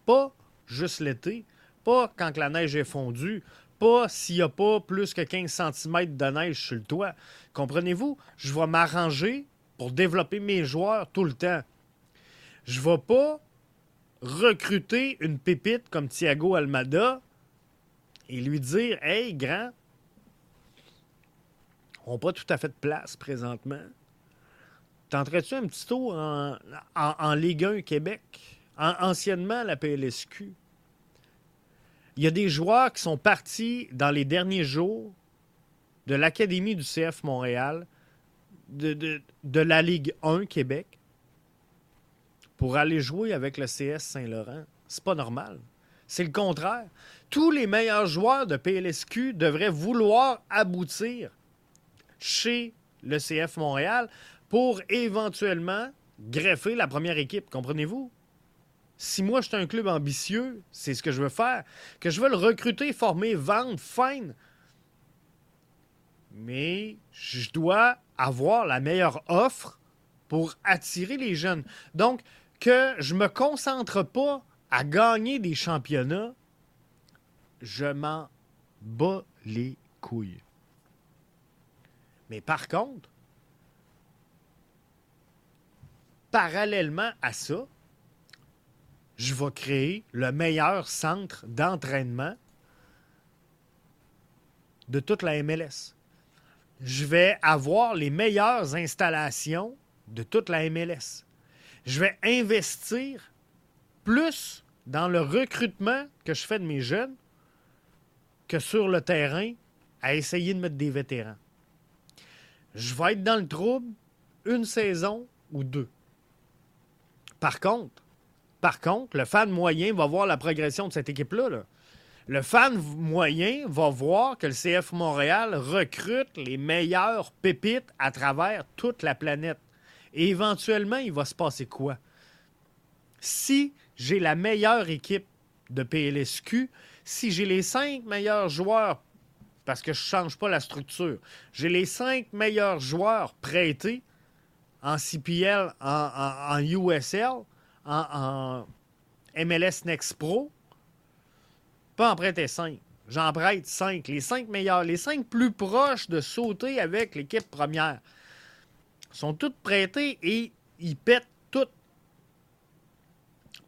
Pas juste l'été, pas quand la neige est fondue, pas s'il n'y a pas plus que 15 cm de neige sur le toit. Comprenez-vous? Je vais m'arranger pour développer mes joueurs tout le temps. Je ne vais pas recruter une pépite comme Thiago Almada et lui dire Hey, grand, on n'a pas tout à fait de place présentement. Tenterais-tu un petit tour en, Ligue 1 Québec, anciennement la PLSQ? Il y a des joueurs qui sont partis dans les derniers jours de l'Académie du CF Montréal, de, de, la Ligue 1 Québec, pour aller jouer avec le CS Saint-Laurent. C'est pas normal. C'est le contraire. Tous les meilleurs joueurs de PLSQ devraient vouloir aboutir chez le CF Montréal pour éventuellement greffer la première équipe. Comprenez-vous? Si moi, je suis un club ambitieux, c'est ce que je veux faire. Que je veux recruter, former, vendre, fine. Mais je dois avoir la meilleure offre pour attirer les jeunes. Donc, que je ne me concentre pas à gagner des championnats, je m'en bats les couilles. Mais par contre, parallèlement à ça, je vais créer le meilleur centre d'entraînement de toute la MLS. Je vais avoir les meilleures installations de toute la MLS. Je vais investir plus dans le recrutement que je fais de mes jeunes que sur le terrain à essayer de mettre des vétérans. Je vais être dans le trouble une saison ou deux. Par contre, par contre, le fan moyen va voir la progression de cette équipe-là. Le fan moyen va voir que le CF Montréal recrute les meilleures pépites à travers toute la planète. Et éventuellement, il va se passer quoi? Si j'ai la meilleure équipe de PLSQ, si j'ai les cinq meilleurs joueurs, parce que je ne change pas la structure, j'ai les cinq meilleurs joueurs prêtés, en CPL, en, USL, en, MLS Next Pro, pas en prêter 5. J'en prête 5. Les 5 meilleurs, les 5 plus proches de sauter avec l'équipe première sont toutes prêtés et ils pètent toutes.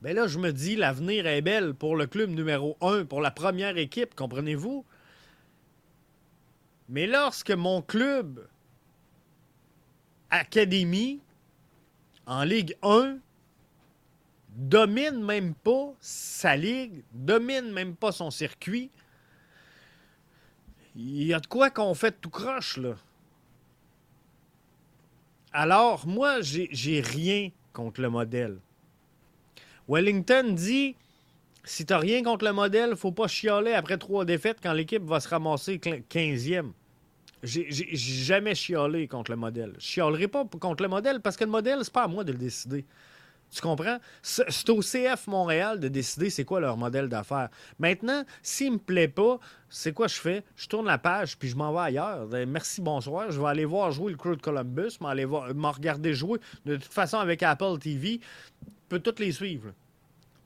Mais ben là, je me dis, l'avenir est belle pour le club numéro 1, pour la première équipe, comprenez-vous? Mais lorsque mon club Académie, en Ligue 1, domine même pas sa ligue, domine même pas son circuit. Il y a de quoi qu'on fait tout croche, là. Alors, moi, j'ai rien contre le modèle. Wellington dit si t'as rien contre le modèle, faut pas chialer après trois défaites quand l'équipe va se ramasser 15e. J'ai jamais chialé contre le modèle. Je chialerai pas contre le modèle parce que le modèle, c'est pas à moi de le décider. Tu comprends? C'est au CF Montréal de décider c'est quoi leur modèle d'affaires. Maintenant, s'il me plaît pas, c'est quoi je fais? Je tourne la page puis je m'en vais ailleurs. Ben, merci, bonsoir. Je vais aller voir jouer le Crew de Columbus, m'en regarder jouer. De toute façon, avec Apple TV, je peux toutes les suivre.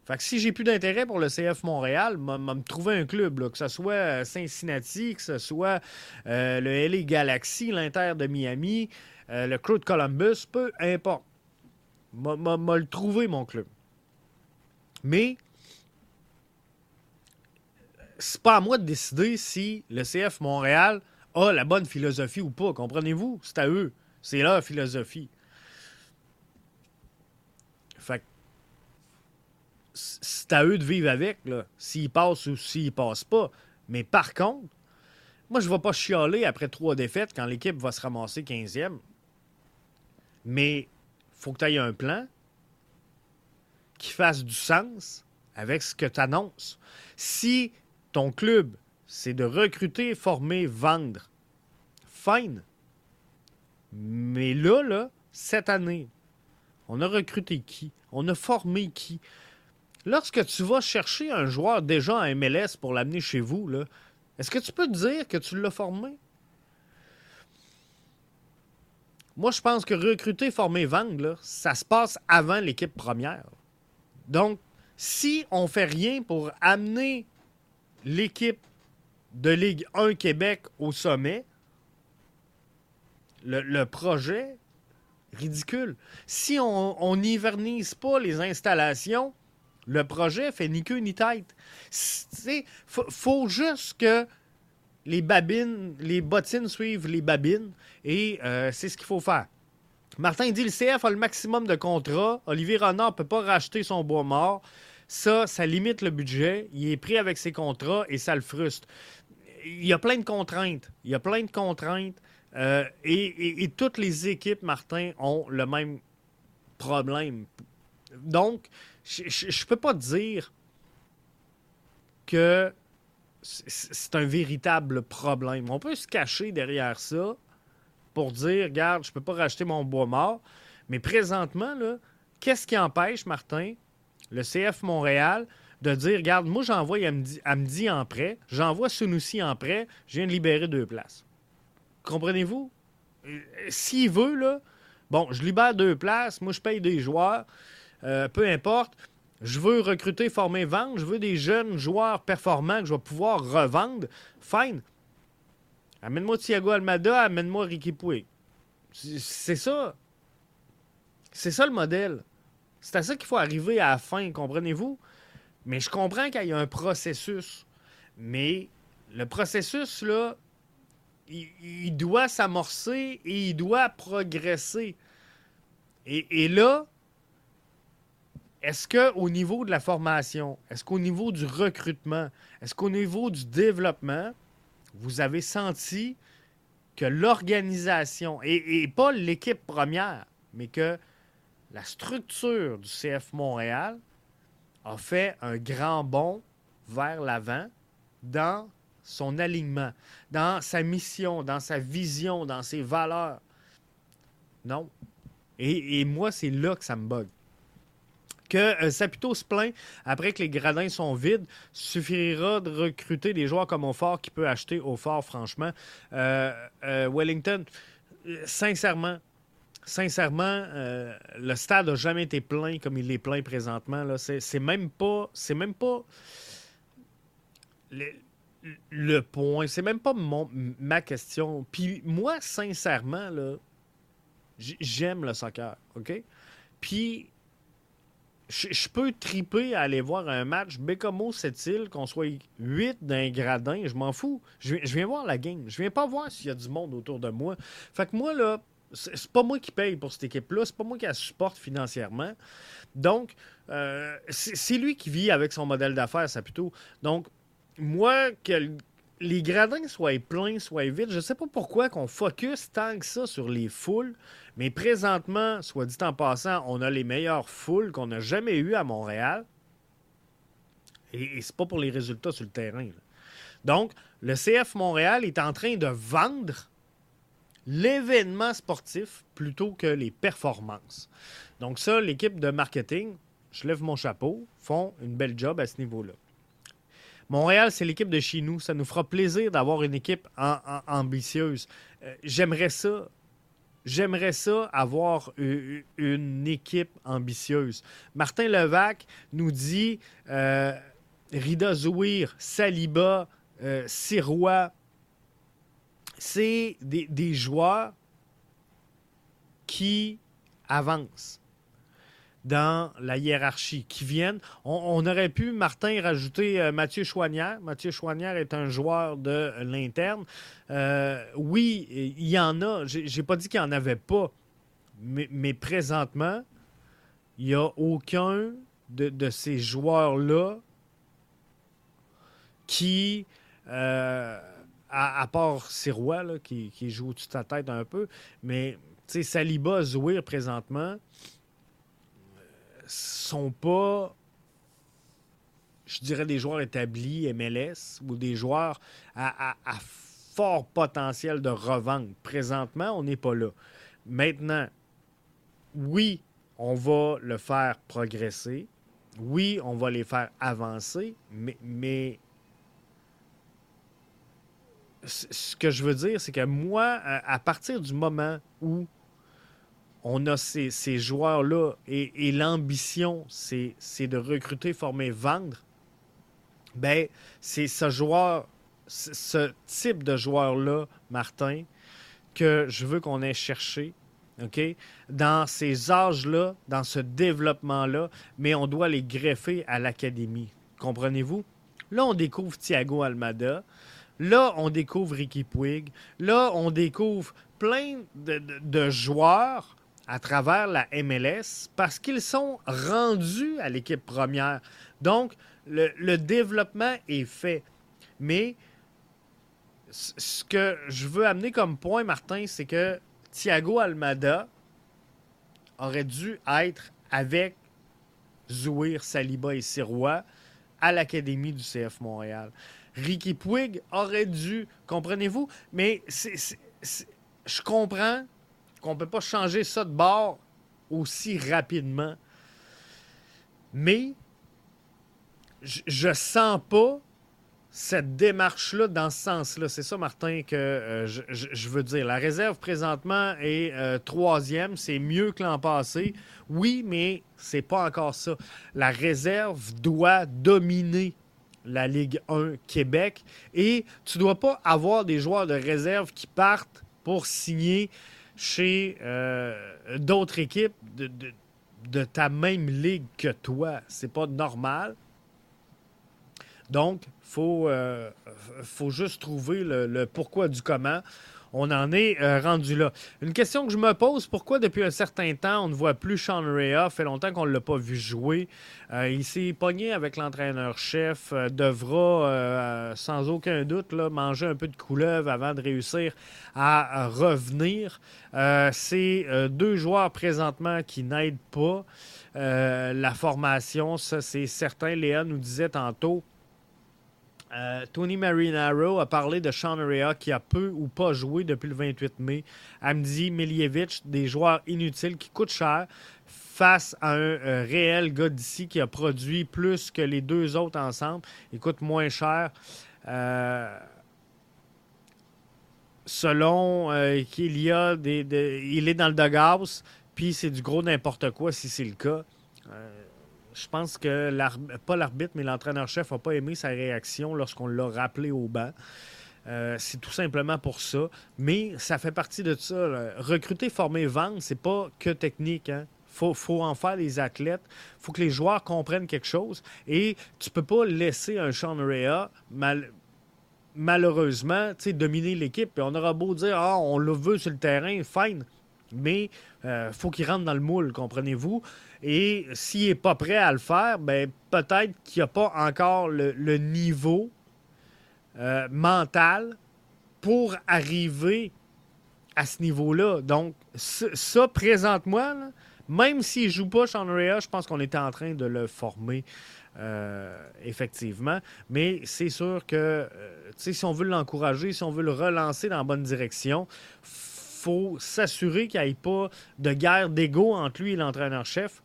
Fait que si j'ai plus d'intérêt pour le CF Montréal, me trouver un club, que ce soit euh, Cincinnati, que ce soit euh, le LA Galaxy, l'Inter de Miami, euh, le Crew de Columbus, peu importe. M'a le trouvé, mon club. Mais c'est pas à moi de décider si le CF Montréal a la bonne philosophie ou pas. Comprenez-vous? C'est à eux. C'est leur philosophie. Fait c'est à eux de vivre avec, s'ils passent ou s'ils passent pas. Mais par contre, moi, je ne vais pas chialer après trois défaites quand l'équipe va se ramasser 15e. Mais faut que tu aies un plan qui fasse du sens avec ce que tu annonces. Si ton club, c'est de recruter, former, vendre, fine. Mais là, là, cette année, on a recruté qui? On a formé qui? Lorsque tu vas chercher un joueur déjà en MLS pour l'amener chez vous, est-ce que tu peux dire que tu l'as formé? Moi, je pense que recruter, former, vendre, ça se passe avant l'équipe première. Donc, si on fait rien pour amener l'équipe de Ligue 1 Québec au sommet, le, projet, ridicule. Si on n'hivernise pas les installations, le projet fait ni queue ni tête. Il faut, juste que les babines, les bottines suivent les babines et euh, c'est ce qu'il faut faire. Martin dit le CF a le maximum de contrats. Olivier Renard ne peut pas racheter son bois mort. Ça, ça limite le budget. Il est pris avec ses contrats et ça le frustre. Il y a plein de contraintes. Il y a plein de contraintes. Euh, et, toutes les équipes, Martin, ont le même problème. Donc, je ne peux pas dire que c'est un véritable problème. On peut se cacher derrière ça pour dire, regarde, je ne peux pas racheter mon bois mort. Mais présentement, qu'est-ce qui empêche, Martin, le CF Montréal, de dire, regarde, moi j'envoie Amdi en prêt, j'envoie Sunusi en prêt, je viens de libérer deux places. Comprenez-vous? Euh, s'il veut, là, bon, je libère deux places, moi je paye des joueurs, euh, peu importe. Je veux recruter, former, vendre. Je veux des jeunes joueurs performants que je vais pouvoir revendre. Fine. Amène-moi Thiago Almada, amène-moi Ricky Pouy. C'est ça. C'est ça le modèle. C'est à ça qu'il faut arriver à la fin, comprenez-vous? Mais je comprends qu'il y a un processus. Mais le processus, là, il, doit s'amorcer et il doit progresser. Et là, est-ce qu'au niveau de la formation, est-ce qu'au niveau du recrutement, est-ce qu'au niveau du développement, vous avez senti que l'organisation, et, pas l'équipe première, mais que la structure du CF Montréal a fait un grand bond vers l'avant dans son alignement, dans sa mission, dans sa vision, dans ses valeurs? Non. Et, moi, c'est là que ça me bug que euh, Saputo se plaint après que les gradins sont vides. Suffira de recruter des joueurs comme Fort qui peut acheter au fort, franchement. Euh, euh, Wellington, sincèrement, sincèrement, le stade n'a jamais été plein comme il est plein présentement. C'est même pas. C'est même pas. Le, point. C'est même pas ma question. Puis moi, sincèrement, là, j'aime le soccer. OK? Puis je peux triper à aller voir un match Bécomo cette île, qu'on soit 8 d'un gradin, je m'en fous. Je, viens voir la game. Je viens pas voir s'il y a du monde autour de moi. Fait que moi, là, c'est pas moi qui paye pour cette équipe-là, c'est pas moi qui la supporte financièrement. Donc, euh, c'est lui qui vit avec son modèle d'affaires, ça plutôt. Donc, moi, que les gradins soient pleins, soient vides, je sais pas pourquoi qu'on focus tant que ça sur les foules. Mais présentement, soit dit en passant, on a les meilleures foules qu'on n'a jamais eues à Montréal. Et, c'est pas pour les résultats sur le terrain. Donc, le CF Montréal est en train de vendre l'événement sportif plutôt que les performances. Donc ça, l'équipe de marketing, je lève mon chapeau, font une belle job à ce niveau-là. Montréal, c'est l'équipe de chez nous. Ça nous fera plaisir d'avoir une équipe ambitieuse. Euh, j'aimerais ça J'aimerais ça avoir une équipe ambitieuse. Martin Levac nous dit euh, Rida Zouir, Saliba, euh, Sirois, c'est des, joueurs qui avancent. Dans la hiérarchie, qui viennent. On, aurait pu, Martin, rajouter euh, Mathieu Chouanière. Mathieu Chouanière est un joueur de l'interne. Euh, oui, il y en a. J'ai pas dit qu'il n'y en avait pas. Mais, présentement, il n'y a aucun de, ces joueurs-là qui, euh, à, part Sirois, qui, qui, joue de ta tête un peu, mais Saliba, Zouir, présentement, sont pas, je dirais, des joueurs établis MLS ou des joueurs à, fort potentiel de revente. Présentement, on n'est pas là. Maintenant, oui, on va le faire progresser. Oui, on va les faire avancer, mais, mais ce que je veux dire, c'est que moi, à partir du moment où on a ces, joueurs-là et, l'ambition, c'est de recruter, former, vendre, ben c'est ce joueur, ce type de joueur-là, Martin, que je veux qu'on ait cherché? Dans ces âges-là, dans ce développement-là, mais on doit les greffer à l'académie. Comprenez-vous? Là, on découvre Thiago Almada. Là, on découvre Ricky Puig. Là, on découvre plein de joueurs à travers la MLS parce qu'ils sont rendus à l'équipe première. Donc, le, développement est fait. Mais ce que je veux amener comme point, Martin, c'est que Thiago Almada aurait dû être avec Zouir, Saliba et Sirois à l'Académie du CF Montréal. Ricky Puig aurait dû, comprenez-vous, mais je comprends qu'on ne peut pas changer ça de bord aussi rapidement. Mais je, ne sens pas cette démarche-là dans ce sens-là. C'est ça, Martin, que euh, je, veux dire. La réserve présentement est euh, troisième. C'est mieux que l'an passé. Oui, mais c'est pas encore ça. La réserve doit dominer la Ligue 1 Québec et tu dois pas avoir des joueurs de réserve qui partent pour signer chez euh, d'autres équipes de, ta même ligue que toi. C'est pas normal. Donc, il faut, euh, faut juste trouver le, pourquoi du comment on en est euh, rendu là. Une question que je me pose, pourquoi depuis un certain temps on ne voit plus Sean Rea? fait longtemps qu'on ne l'a pas vu jouer. Euh, il s'est pogné avec l'entraîneur-chef, euh, devra sans aucun doute manger un peu de couleuvre avant de réussir à, revenir. C'est deux joueurs présentement qui n'aident pas. la formation, ça c'est certain. Léa nous disait tantôt, euh, Tony Marinaro a parlé de Sean Rea qui a peu ou pas joué depuis le 28 mai. Amdi Miljevic, des joueurs inutiles qui coûtent cher face à un euh, réel gars d'ici qui a produit plus que les deux autres ensemble. Il coûte moins cher. Euh, selon qu'il y a des, Il est dans le doghouse, puis c'est du gros n'importe quoi si c'est le cas je pense que, pas l'arbitre, mais l'entraîneur-chef n'a pas aimé sa réaction lorsqu'on l'a rappelé au banc. Euh, c'est tout simplement pour ça. Mais ça fait partie de ça. Recruter, former, vendre, c'est pas que technique. Il hein. Faut, en faire des athlètes. faut que les joueurs comprennent quelque chose. Et tu peux pas laisser un Sean Rea mal, malheureusement dominer l'équipe. On aura beau dire ah, on le veut sur le terrain, fine. Mais euh, faut qu'il rentre dans le moule, comprenez-vous? Et s'il n'est pas prêt à le faire, ben, peut-être qu'il n'y a pas encore le, niveau euh, mental pour arriver à ce niveau-là. Donc, ça, présente-moi, même s'il ne joue pas Rea, je pense qu'on était en train de le former. Euh, effectivement. Mais c'est sûr que euh, si on veut l'encourager, si on veut le relancer dans la bonne direction, faut s'assurer qu'il n'y ait pas de guerre d'ego entre lui et l'entraîneur-chef.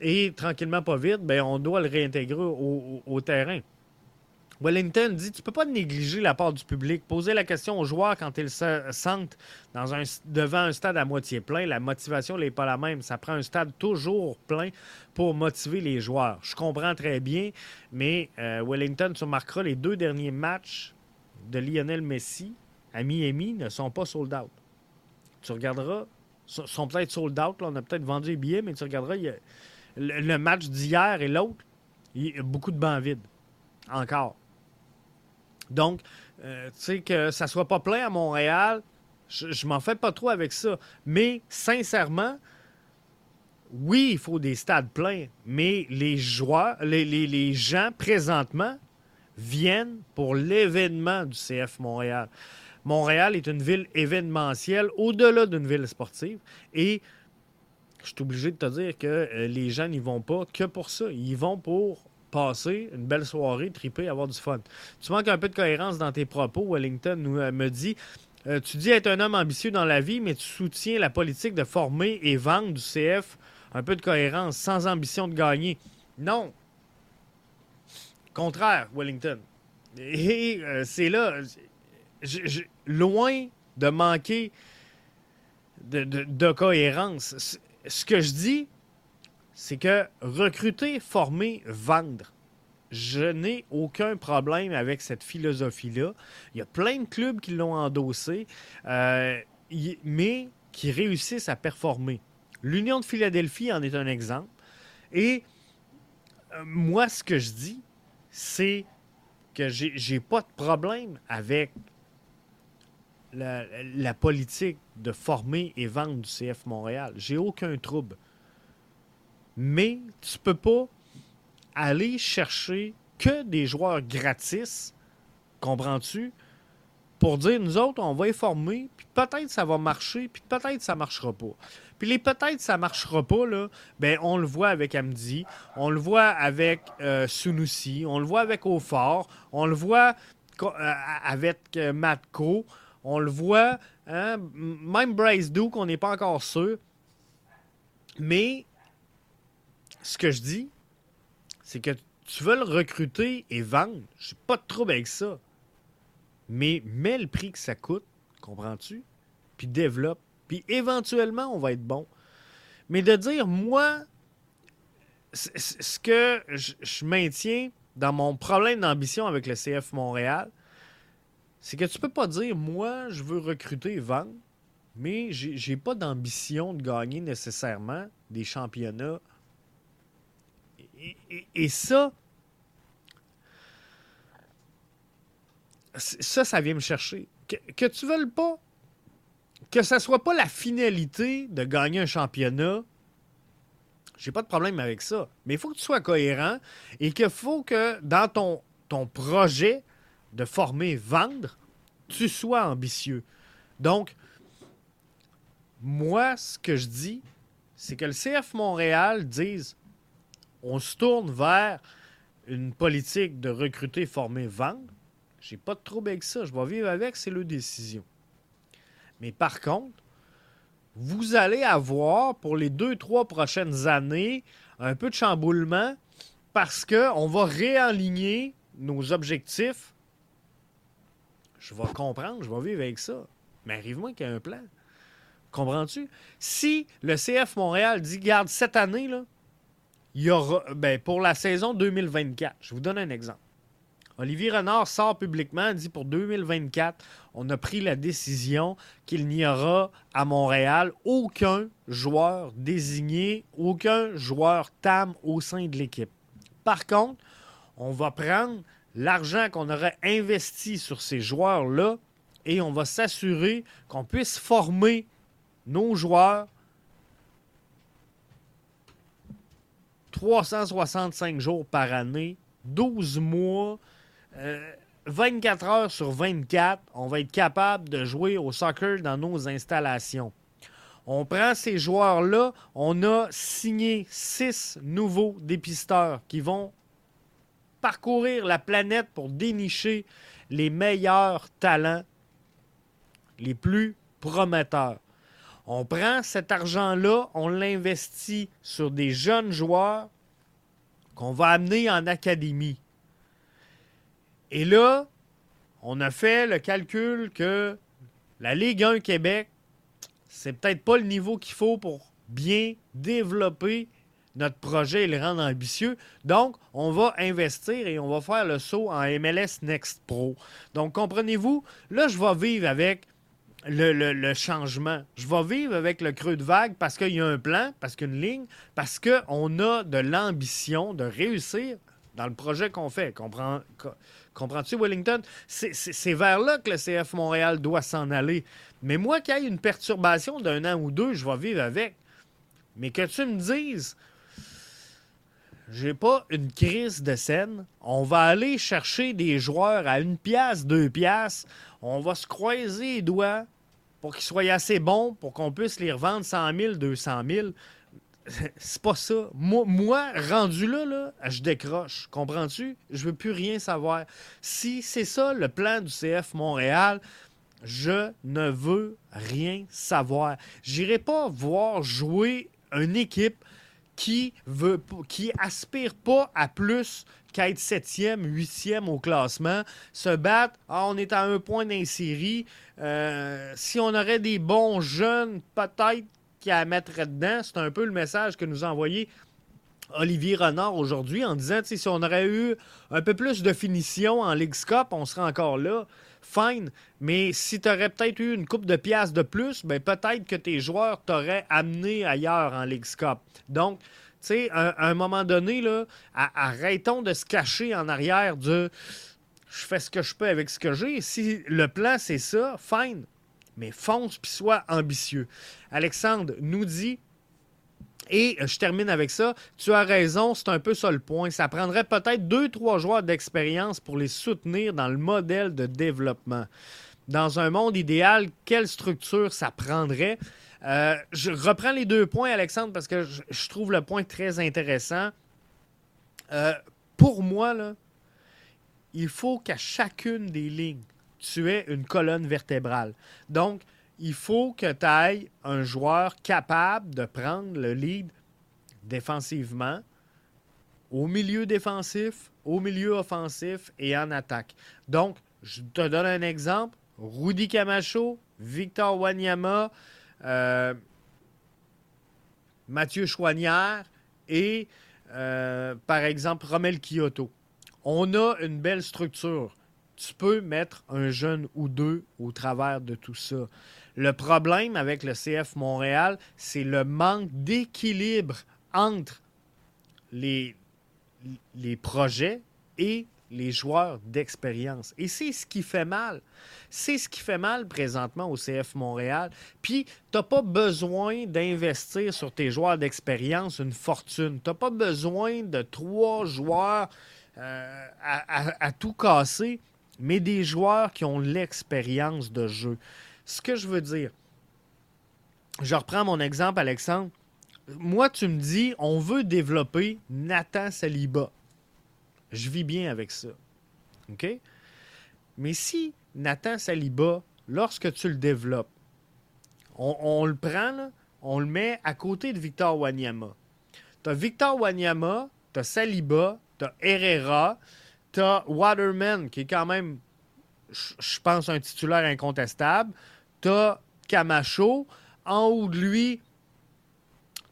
Et tranquillement, pas vite, ben, on doit le réintégrer au, terrain. Wellington dit Tu peux pas négliger la part du public. Poser la question aux joueurs quand ils se sentent devant un stade à moitié plein. La motivation n'est pas la même. Ça prend un stade toujours plein pour motiver les joueurs. Je comprends très bien, mais euh, Wellington, tu remarqueras, les deux derniers matchs de Lionel Messi à Miami ne sont pas sold out. Tu regarderas, sont peut-être sold out. on a peut-être vendu les billets, mais tu regarderas, le, match d'hier et l'autre, il y a beaucoup de bancs vides. Encore. Donc, euh, tu sais, que ça soit pas plein à Montréal, je, m'en fais pas trop avec ça. Mais sincèrement, oui, il faut des stades pleins, mais les joueurs, les, les gens présentement viennent pour l'événement du CF Montréal. Montréal est une ville événementielle au-delà d'une ville sportive et je suis obligé de te dire que euh, les gens n'y vont pas que pour ça. Ils vont pour passer une belle soirée, triper, avoir du fun. Tu manques un peu de cohérence dans tes propos. Wellington nous, euh, me dit euh, Tu dis être un homme ambitieux dans la vie, mais tu soutiens la politique de former et vendre du CF. Un peu de cohérence, sans ambition de gagner. Non. Contraire, Wellington. Et c'est là. Loin de manquer de cohérence ce que je dis, c'est que recruter, former, vendre, je n'ai aucun problème avec cette philosophie-là. Il y a plein de clubs qui l'ont endossé, euh, mais qui réussissent à performer. L'Union de Philadelphie en est un exemple. Et euh, moi, ce que je dis, c'est que j'ai pas de problème avec la, politique de former et vendre du CF Montréal. J'ai aucun trouble. Mais tu peux pas aller chercher que des joueurs gratis, comprends-tu, pour dire nous autres, on va les former, puis peut-être ça va marcher, puis peut-être ça marchera pas. Puis les peut-être ça marchera pas, là, ben on le voit avec Amdi, on le voit avec euh, Sunusi, on le voit avec Aufort, on le voit euh, avec euh, Matko. On le voit, hein? même Bryce Duke, on n'est pas encore sûr. Mais ce que je dis, c'est que tu veux le recruter et vendre. J'ai pas de trouble avec ça. Mais mets le prix que ça coûte, comprends-tu? Puis développe. Puis éventuellement, on va être bon. Mais de dire, moi, ce que je maintiens dans mon problème d'ambition avec le CF Montréal, c'est que tu peux pas dire, moi, je veux recruter et vendre, mais j'ai pas d'ambition de gagner nécessairement des championnats. Et, ça, ça, ça vient me chercher. Que, que tu veuilles pas, que ça soit pas la finalité de gagner un championnat, j'ai pas de problème avec ça. Mais il faut que tu sois cohérent et qu'il faut que dans ton, ton projet, de former, vendre, tu sois ambitieux. Donc, moi, ce que je dis, c'est que le CF Montréal dise on se tourne vers une politique de recruter, former, vendre. J'ai pas de trouble avec ça. Je vais vivre avec, c'est leur décision. Mais par contre, vous allez avoir pour les deux, trois prochaines années un peu de chamboulement parce qu'on va réaligner nos objectifs je vais comprendre, je vais vivre avec ça. Mais arrive-moi qu'il y a un plan. Comprends-tu? Si le CF Montréal dit, garde, cette année, là, il y aura, ben, pour la saison 2024, je vous donne un exemple. Olivier Renard sort publiquement, dit pour 2024, on a pris la décision qu'il n'y aura à Montréal aucun joueur désigné, aucun joueur TAM au sein de l'équipe. Par contre, on va prendre l'argent qu'on aurait investi sur ces joueurs-là et on va s'assurer qu'on puisse former nos joueurs 365 jours par année, 12 mois, 24 euh, heures sur 24, on va être capable de jouer au soccer dans nos installations. On prend ces joueurs-là, on a signé six nouveaux dépisteurs qui vont parcourir la planète pour dénicher les meilleurs talents, les plus prometteurs. On prend cet argent-là, on l'investit sur des jeunes joueurs qu'on va amener en académie. Et là, on a fait le calcul que la Ligue 1 Québec, c'est peut-être pas le niveau qu'il faut pour bien développer notre projet et le rendre ambitieux. Donc, on va investir et on va faire le saut en MLS Next Pro. Donc, comprenez-vous, là, je vais vivre avec le, changement. Je vais vivre avec le creux de vague parce qu'il y a un plan, parce qu'il y a une ligne, parce qu'on a de l'ambition de réussir dans le projet qu'on fait. Comprends, comprends-tu, Wellington? C'est vers là que le CF Montréal doit s'en aller. Mais moi, qu'il y ait une perturbation d'un an ou deux, je vais vivre avec. Mais que tu me dises, j'ai pas une crise de scène. On va aller chercher des joueurs à une pièce, deux pièces. On va se croiser les doigts pour qu'ils soient assez bons pour qu'on puisse les revendre 100 000, 200 000. C'est pas ça. Moi, rendu là, là, je décroche. Comprends-tu? Je veux plus rien savoir. Si c'est ça le plan du CF Montréal, je ne veux rien savoir. J'irai pas voir jouer une équipe qui veut qui aspire pas à plus qu'à être septième, huitième au classement, se battre. Ah, on est à un point d'insérie. Euh, si on aurait des bons jeunes, peut-être qui à mettre dedans, c'est un peu le message que nous a envoyé Olivier Renard aujourd'hui en disant si on aurait eu un peu plus de finition en Ligue Cup, on serait encore là. Fine. Mais si tu aurais peut-être eu une coupe de pièces de plus, ben peut-être que tes joueurs t'auraient amené ailleurs en Ligue Cup. Donc, tu sais, à, un moment donné, là, arrêtons de se cacher en arrière de je fais ce que je peux avec ce que j'ai. Si le plan, c'est ça, fine. Mais fonce puis sois ambitieux. Alexandre nous dit et je termine avec ça. Tu as raison, c'est un peu ça le point. Ça prendrait peut-être deux, trois joueurs d'expérience pour les soutenir dans le modèle de développement. Dans un monde idéal, quelle structure ça prendrait? Euh, je reprends les deux points, Alexandre, parce que je, trouve le point très intéressant. Euh, pour moi, il faut qu'à chacune des lignes, tu aies une colonne vertébrale. Donc, il faut que tu ailles un joueur capable de prendre le lead défensivement, au milieu défensif, au milieu offensif et en attaque. Donc, je te donne un exemple. Rudy Camacho, Victor Wanyama, euh, Mathieu Chouanière et, euh, par exemple, Romel Kyoto. On a une belle structure. Tu peux mettre un jeune ou deux au travers de tout ça. Le problème avec le CF Montréal, c'est le manque d'équilibre entre les, projets et les joueurs d'expérience. Et c'est ce qui fait mal. C'est ce qui fait mal présentement au CF Montréal. Puis, tu n'as pas besoin d'investir sur tes joueurs d'expérience une fortune. Tu n'as pas besoin de trois joueurs euh, à, à, tout casser, mais des joueurs qui ont l'expérience de jeu. Ce que je veux dire, je reprends mon exemple, Alexandre. Moi, tu me dis, on veut développer Nathan Saliba. Je vis bien avec ça. OK? Mais si Nathan Saliba, lorsque tu le développes, on, le prend, on le met à côté de Victor Wanyama. Tu as Victor Wanyama, tu as Saliba, tu as Herrera, tu as Waterman, qui est quand même, je pense, un titulaire incontestable. Tu as Camacho. En haut de lui,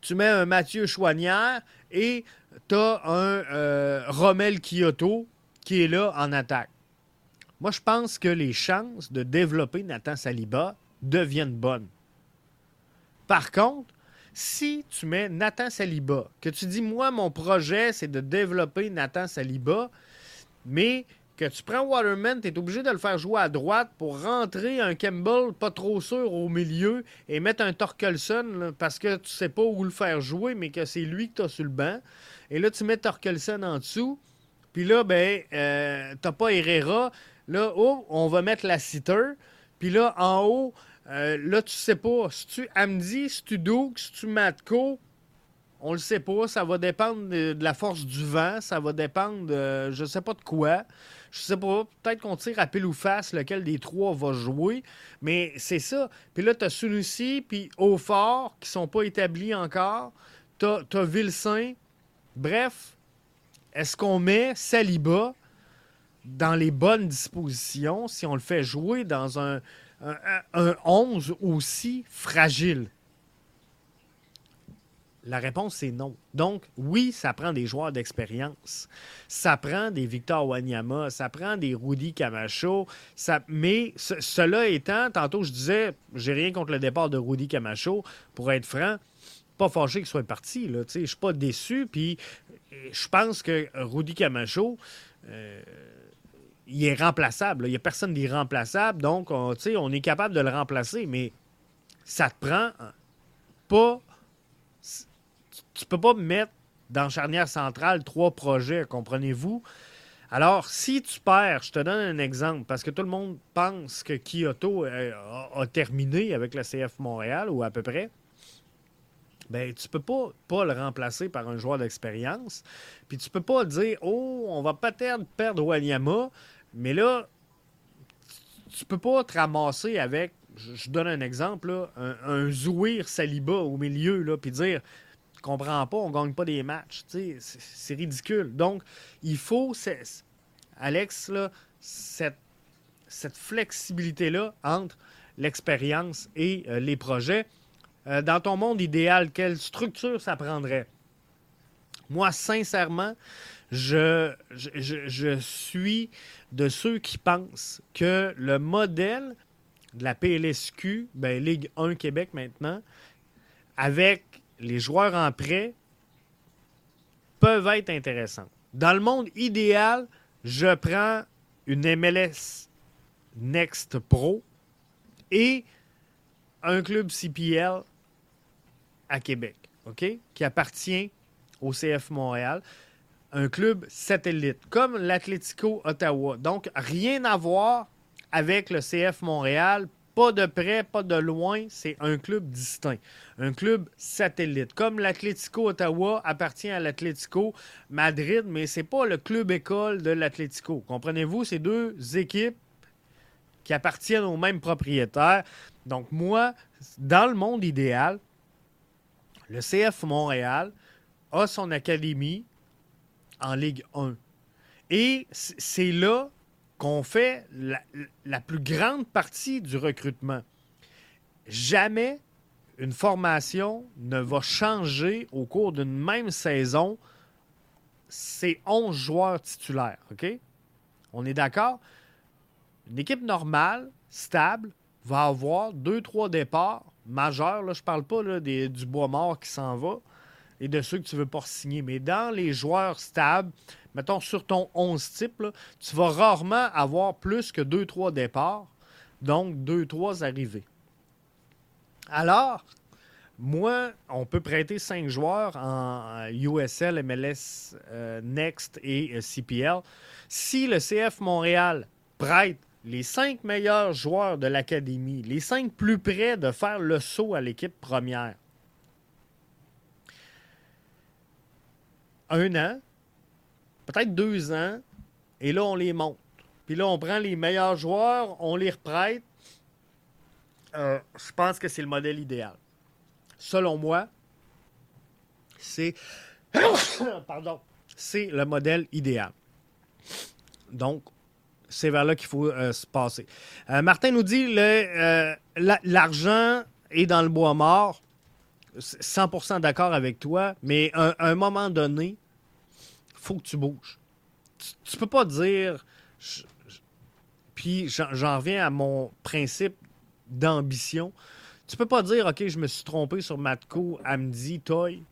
tu mets un Mathieu Chouanière et tu as un euh, Rommel Kyoto qui est là en attaque. Moi, je pense que les chances de développer Nathan Saliba deviennent bonnes. Par contre, si tu mets Nathan Saliba, que tu dis, moi, mon projet, c'est de développer Nathan Saliba, mais que tu prends Waterman, tu es obligé de le faire jouer à droite pour rentrer un Campbell pas trop sûr au milieu et mettre un Torkelson parce que tu sais pas où le faire jouer, mais que c'est lui que tu as sur le banc. Et là, tu mets Torkelson en dessous. Puis là, ben, euh, t'as pas Herrera. Là, oh, on va mettre la sitter. Puis là, en haut, euh, là, tu sais pas. Si tu Amdi, si tu Doug, si tu Matko, on le sait pas. Ça va dépendre de, la force du vent. Ça va dépendre de je sais pas de quoi. Je sais pas, peut-être qu'on tire à pile ou face lequel des trois va jouer, mais c'est ça. Puis là, tu as Sunusi puis Aufort qui sont pas établis encore. Tu as, Vilsain. Bref, est-ce qu'on met Saliba dans les bonnes dispositions si on le fait jouer dans un, un, un 11 aussi fragile? La réponse, c'est non. Donc, oui, ça prend des joueurs d'expérience. Ça prend des Victor Wanyama, ça prend des Rudy Camacho. Ça... Mais cela étant, tantôt, je disais, j'ai rien contre le départ de Rudy Camacho. Pour être franc, pas fâché qu'il soit parti. Je ne suis pas déçu. Puis, je pense que Rudy Camacho. Euh, il est remplaçable. Il n'y a personne d'irremplaçable. Donc, on, on est capable de le remplacer, mais ça te prend pas tu peux pas mettre dans charnière centrale trois projets, comprenez-vous? Alors, si tu perds, je te donne un exemple, parce que tout le monde pense que Kyoto euh, a, terminé avec la CF Montréal, ou à peu près. Ben, tu peux pas, pas le remplacer par un joueur d'expérience. Puis tu peux pas dire, oh, on va peut-être perdre Wanyama, mais là, tu peux pas te ramasser avec, je, donne un exemple, un, un Zouir Saliba au milieu, là, puis dire, comprends pas, on gagne pas des matchs. C'est ridicule. Donc, il faut, Alex, cette, flexibilité-là entre l'expérience et euh, les projets. Euh, dans ton monde idéal, quelle structure ça prendrait? Moi, sincèrement, je, je, suis de ceux qui pensent que le modèle de la PLSQ, ben, Ligue 1 Québec maintenant, avec les joueurs en prêt peuvent être intéressants. Dans le monde idéal, je prends une MLS Next Pro et un club CPL à Québec, OK? Qui appartient au CF Montréal. Un club satellite, comme l'Atlético Ottawa. Donc, rien à voir avec le CF Montréal pas de près, pas de loin, c'est un club distinct, un club satellite. Comme l'Atlético Ottawa appartient à l'Atlético Madrid, mais c'est pas le club école de l'Atlético. Comprenez-vous, c'est deux équipes qui appartiennent au même propriétaire. Donc moi, dans le monde idéal, le CF Montréal a son académie en Ligue 1. Et c'est là qu'on fait la, plus grande partie du recrutement. Jamais une formation ne va changer au cours d'une même saison ses 11 joueurs titulaires. On est d'accord? Une équipe normale, stable, va avoir deux, trois départs majeurs. Là, je ne parle pas du bois mort qui s'en va et de ceux que tu ne veux pas signer. Mais dans les joueurs stables, mettons, sur ton 11 type, tu vas rarement avoir plus que 2-3 départs, donc 2-3 arrivées. Alors, moi, on peut prêter 5 joueurs en USL, MLS, euh, Next et euh, CPL. Si le CF Montréal prête les 5 meilleurs joueurs de l'académie, les 5 plus près de faire le saut à l'équipe première, un an, peut-être deux ans, et là, on les monte. Puis là, on prend les meilleurs joueurs, on les reprête. Euh, je pense que c'est le modèle idéal. Selon moi, c'est. *coughs* Pardon. C'est le modèle idéal. Donc, c'est vers là qu'il faut euh, se passer. Euh, Martin nous dit l'argent est dans le bois mort. 100% d'accord avec toi, mais à un moment donné, faut que tu bouges. Tu, peux pas dire. puis j'en reviens à mon principe d'ambition. Tu peux pas dire, OK, je me suis trompé sur Matko, Amdi, Toy.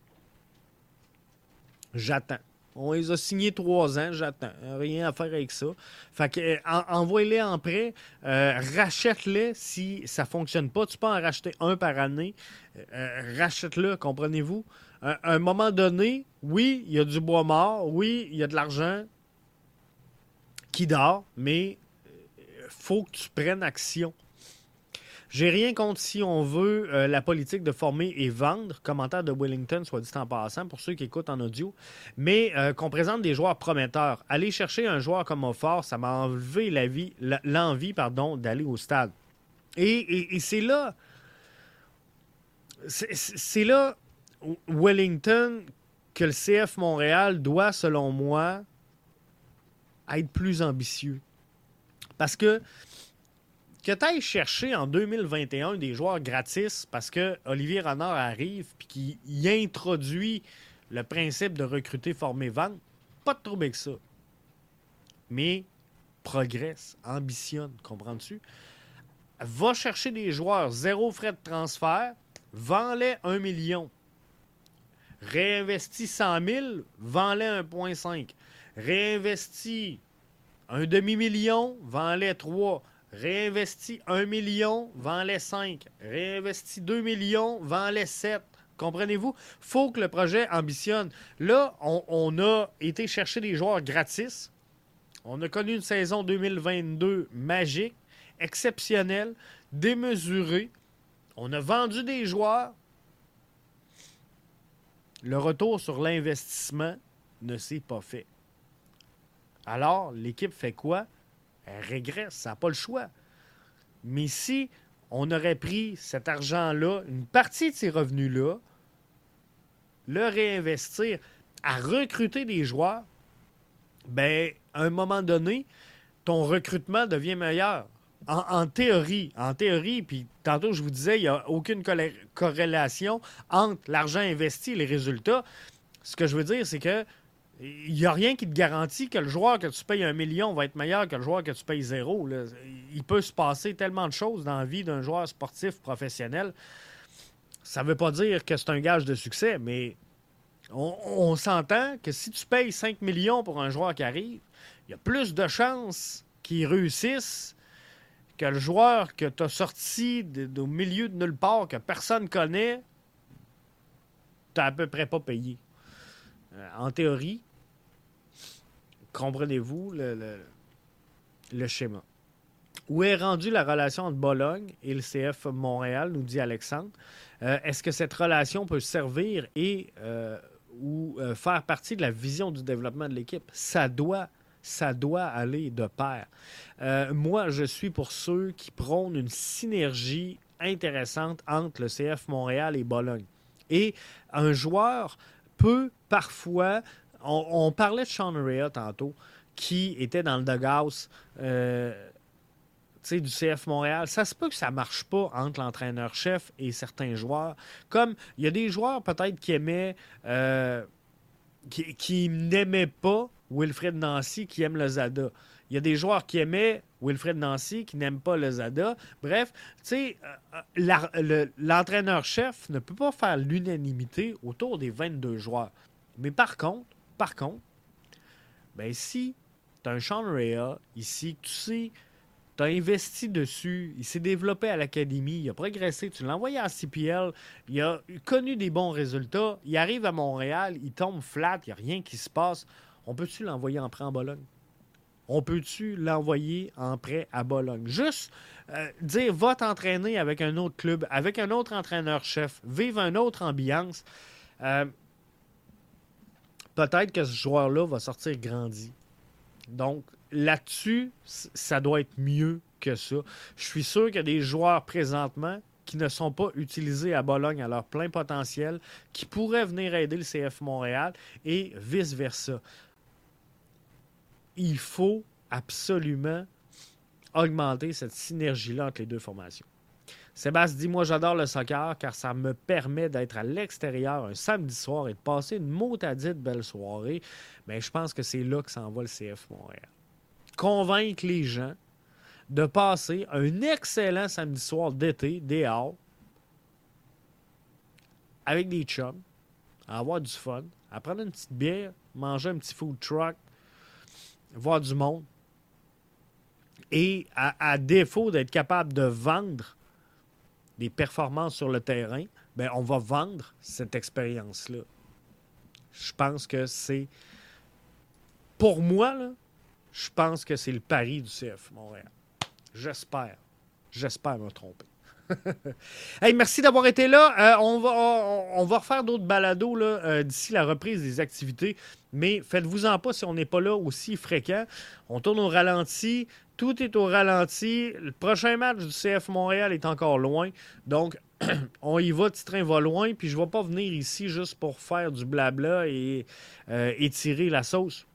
J'attends. On les a signés trois ans, j'attends. Rien à faire avec ça. Fait que, euh, envoie-les en prêt, euh, rachète-les si ça fonctionne pas. Tu peux en racheter un par année. Euh, rachète-le, comprenez-vous? À un moment donné, oui, il y a du bois mort, oui, il y a de l'argent qui dort, mais il faut que tu prennes action. J'ai rien contre si on veut euh, la politique de former et vendre. Commentaire de Wellington, soit dit en passant, pour ceux qui écoutent en audio. Mais euh, qu'on présente des joueurs prometteurs. Aller chercher un joueur comme Offort, ça m'a enlevé l'envie d'aller au stade. Et, c'est là. C'est là, Wellington, que le CF Montréal doit, selon moi, être plus ambitieux. Parce que que tu ailles chercher en 2021 des joueurs gratis parce que Olivier Renard arrive et qu'il introduit le principe de recruter, former, vendre, pas de trouble avec ça. Mais progresse, ambitionne, comprends-tu? Va chercher des joueurs, zéro frais de transfert, vends-les 1 million. Réinvestis 100 000, vends-les 1,5. Réinvestis un demi-million, vends-les 3. Réinvestis 1 million, vends-les 5. Réinvestis 2 millions, vends-les 7. Comprenez-vous? faut que le projet ambitionne. Là, on, on, a été chercher des joueurs gratis. On a connu une saison 2022 magique, exceptionnelle, démesurée. On a vendu des joueurs. Le retour sur l'investissement ne s'est pas fait. Alors, l'équipe fait quoi? Elle régresse, ça n'a pas le choix. Mais si on aurait pris cet argent-là, une partie de ces revenus-là, le réinvestir à recruter des joueurs, ben, à un moment donné, ton recrutement devient meilleur. En, théorie, en théorie, puis tantôt je vous disais, il n'y a aucune corrélation entre l'argent investi et les résultats. Ce que je veux dire, c'est que il n'y a rien qui te garantit que le joueur que tu payes un million va être meilleur que le joueur que tu payes zéro. Il peut se passer tellement de choses dans la vie d'un joueur sportif professionnel. Ça ne veut pas dire que c'est un gage de succès, mais on, s'entend que si tu payes 5 millions pour un joueur qui arrive, il y a plus de chances qu'il réussisse que le joueur que tu as sorti au milieu de nulle part, que personne ne connaît, tu à peu près pas payé. Euh, en théorie, comprenez-vous le, le, schéma. Où est rendue la relation entre Bologne et le CF Montréal, nous dit Alexandre. Euh, est-ce que cette relation peut servir et euh, ou faire partie de la vision du développement de l'équipe? Ça doit, ça doit aller de pair. moi, je suis pour ceux qui prônent une synergie intéressante entre le CF Montréal et Bologne. Et un joueur peut parfois on, parlait de Sean Rea tantôt, qui était dans le doghouse euh, du CF Montréal. Ça se peut que ça ne marche pas entre l'entraîneur-chef et certains joueurs. Comme il y a des joueurs peut-être qui aimaient. Euh, qui, n'aimaient pas Wilfred Nancy, qui aiment le Zada. Il y a des joueurs qui aimaient Wilfred Nancy, qui n'aiment pas le Zada. Bref, tu sais, euh, l'entraîneur-chef ne peut pas faire l'unanimité autour des 22 joueurs. Mais par contre, par contre, ben si tu as un Sean Rea ici, tu sais, tu as investi dessus, il s'est développé à l'académie, il a progressé, tu l'as envoyé à CPL, il a connu des bons résultats, il arrive à Montréal, il tombe flat, il n'y a rien qui se passe. On peut-tu l'envoyer en prêt en Bologne? On peut-tu l'envoyer en prêt à Bologne? Juste euh, dire, va t'entraîner avec un autre club, avec un autre entraîneur-chef, vive une autre ambiance. Euh, peut-être que ce joueur-là va sortir grandi. Donc, là-dessus, ça doit être mieux que ça. Je suis sûr qu'il y a des joueurs présentement qui ne sont pas utilisés à Bologne à leur plein potentiel, qui pourraient venir aider le CF Montréal et vice-versa. Il faut absolument augmenter cette synergie-là entre les deux formations. Sébastien dit Moi, j'adore le soccer car ça me permet d'être à l'extérieur un samedi soir et de passer une motadite belle soirée. Mais je pense que c'est là que s'en va le CF Montréal. Convaincre les gens de passer un excellent samedi soir d'été, dehors, avec des chums, à avoir du fun, à prendre une petite bière, manger un petit food truck, voir du monde. Et à défaut d'être capable de vendre des performances sur le terrain, ben, on va vendre cette expérience-là. Je pense que c'est. Pour moi, là, je pense que c'est le pari du CF Montréal. J'espère. J'espère me tromper. *laughs* hey, merci d'avoir été là. Euh, on, va, on, refaire d'autres balados euh, d'ici la reprise des activités. Mais faites-vous-en pas si on n'est pas là aussi fréquent. On tourne au ralenti. Tout est au ralenti. Le prochain match du CF Montréal est encore loin. Donc, *clears throat* on y va, petit train va loin. Puis je ne vais pas venir ici juste pour faire du blabla et euh, étirer la sauce.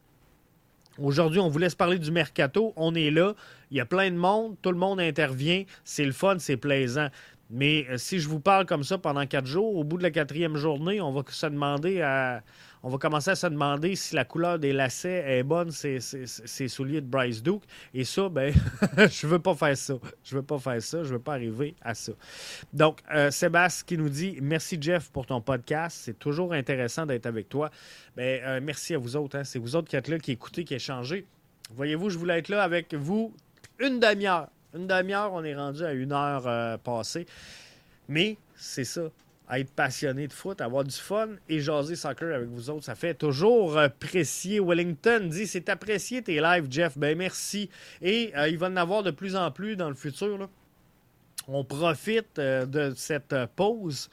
Aujourd'hui, on vous laisse parler du mercato. On est là. Il y a plein de monde. Tout le monde intervient. C'est le fun, c'est plaisant. Mais euh, si je vous parle comme ça pendant quatre jours, au bout de la quatrième journée, on va se demander à, on va commencer à se demander si la couleur des lacets est bonne, c'est souliers de Bryce Duke. Et ça, ben, *laughs* je veux pas faire ça. Je veux pas faire ça. Je veux pas arriver à ça. Donc, euh, Sébastien qui nous dit Merci Jeff pour ton podcast. C'est toujours intéressant d'être avec toi. Ben, euh, merci à vous autres. Hein. C'est vous autres qui êtes là, qui écoutez, qui échangez. Voyez-vous, je voulais être là avec vous une demi-heure. Une demi-heure, on est rendu à une heure euh, passée. Mais c'est ça. être passionné de foot, avoir du fun et jaser soccer avec vous autres, ça fait toujours apprécier. Wellington dit c'est apprécié tes lives, Jeff. Ben merci. Et euh, il va en avoir de plus en plus dans le futur. On profite euh, de cette pause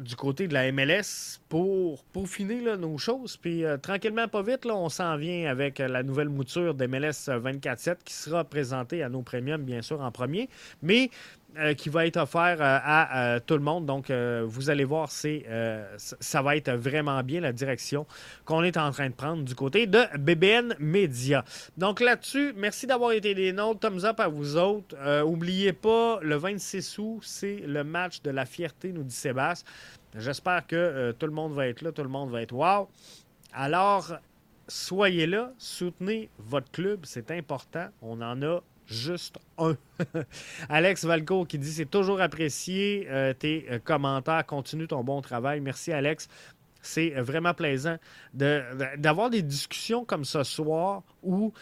du côté de la MLS pour peaufiner nos choses. Puis euh, tranquillement, pas vite, là, on s'en vient avec la nouvelle mouture d'MLS 24-7 qui sera présentée à nos premiums, bien sûr, en premier. Mais euh, qui va être offert euh, à, tout le monde. Donc, euh, vous allez voir, ça va être vraiment bien la direction qu'on est en train de prendre du côté de BBN Media. Donc là-dessus, merci d'avoir été des nôtres. Thumbs up à vous autres. N'oubliez pas, le 26 août, c'est le match de la fierté, nous dit Sébastien. J'espère que tout le monde va être là, tout le monde va être wow. Alors, soyez là, soutenez votre club, c'est important. On en a juste un. *laughs* Alex Valco qui dit c'est toujours apprécié euh, tes euh, commentaires. Continue ton bon travail. Merci, Alex. C'est euh, vraiment plaisant d'avoir des discussions comme ce soir où,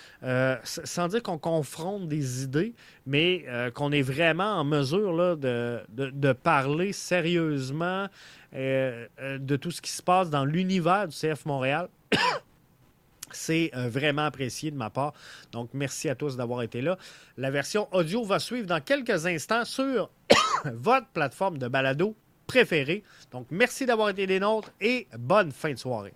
sans dire qu'on confronte des idées, mais qu'on est vraiment en mesure de, de, parler sérieusement de tout ce qui se passe dans l'univers du CF Montréal. *coughs* C'est euh, vraiment apprécié de ma part. Donc, merci à tous d'avoir été là. La version audio va suivre dans quelques instants sur *coughs* votre plateforme de balado préférée. Donc, merci d'avoir été des nôtres et bonne fin de soirée.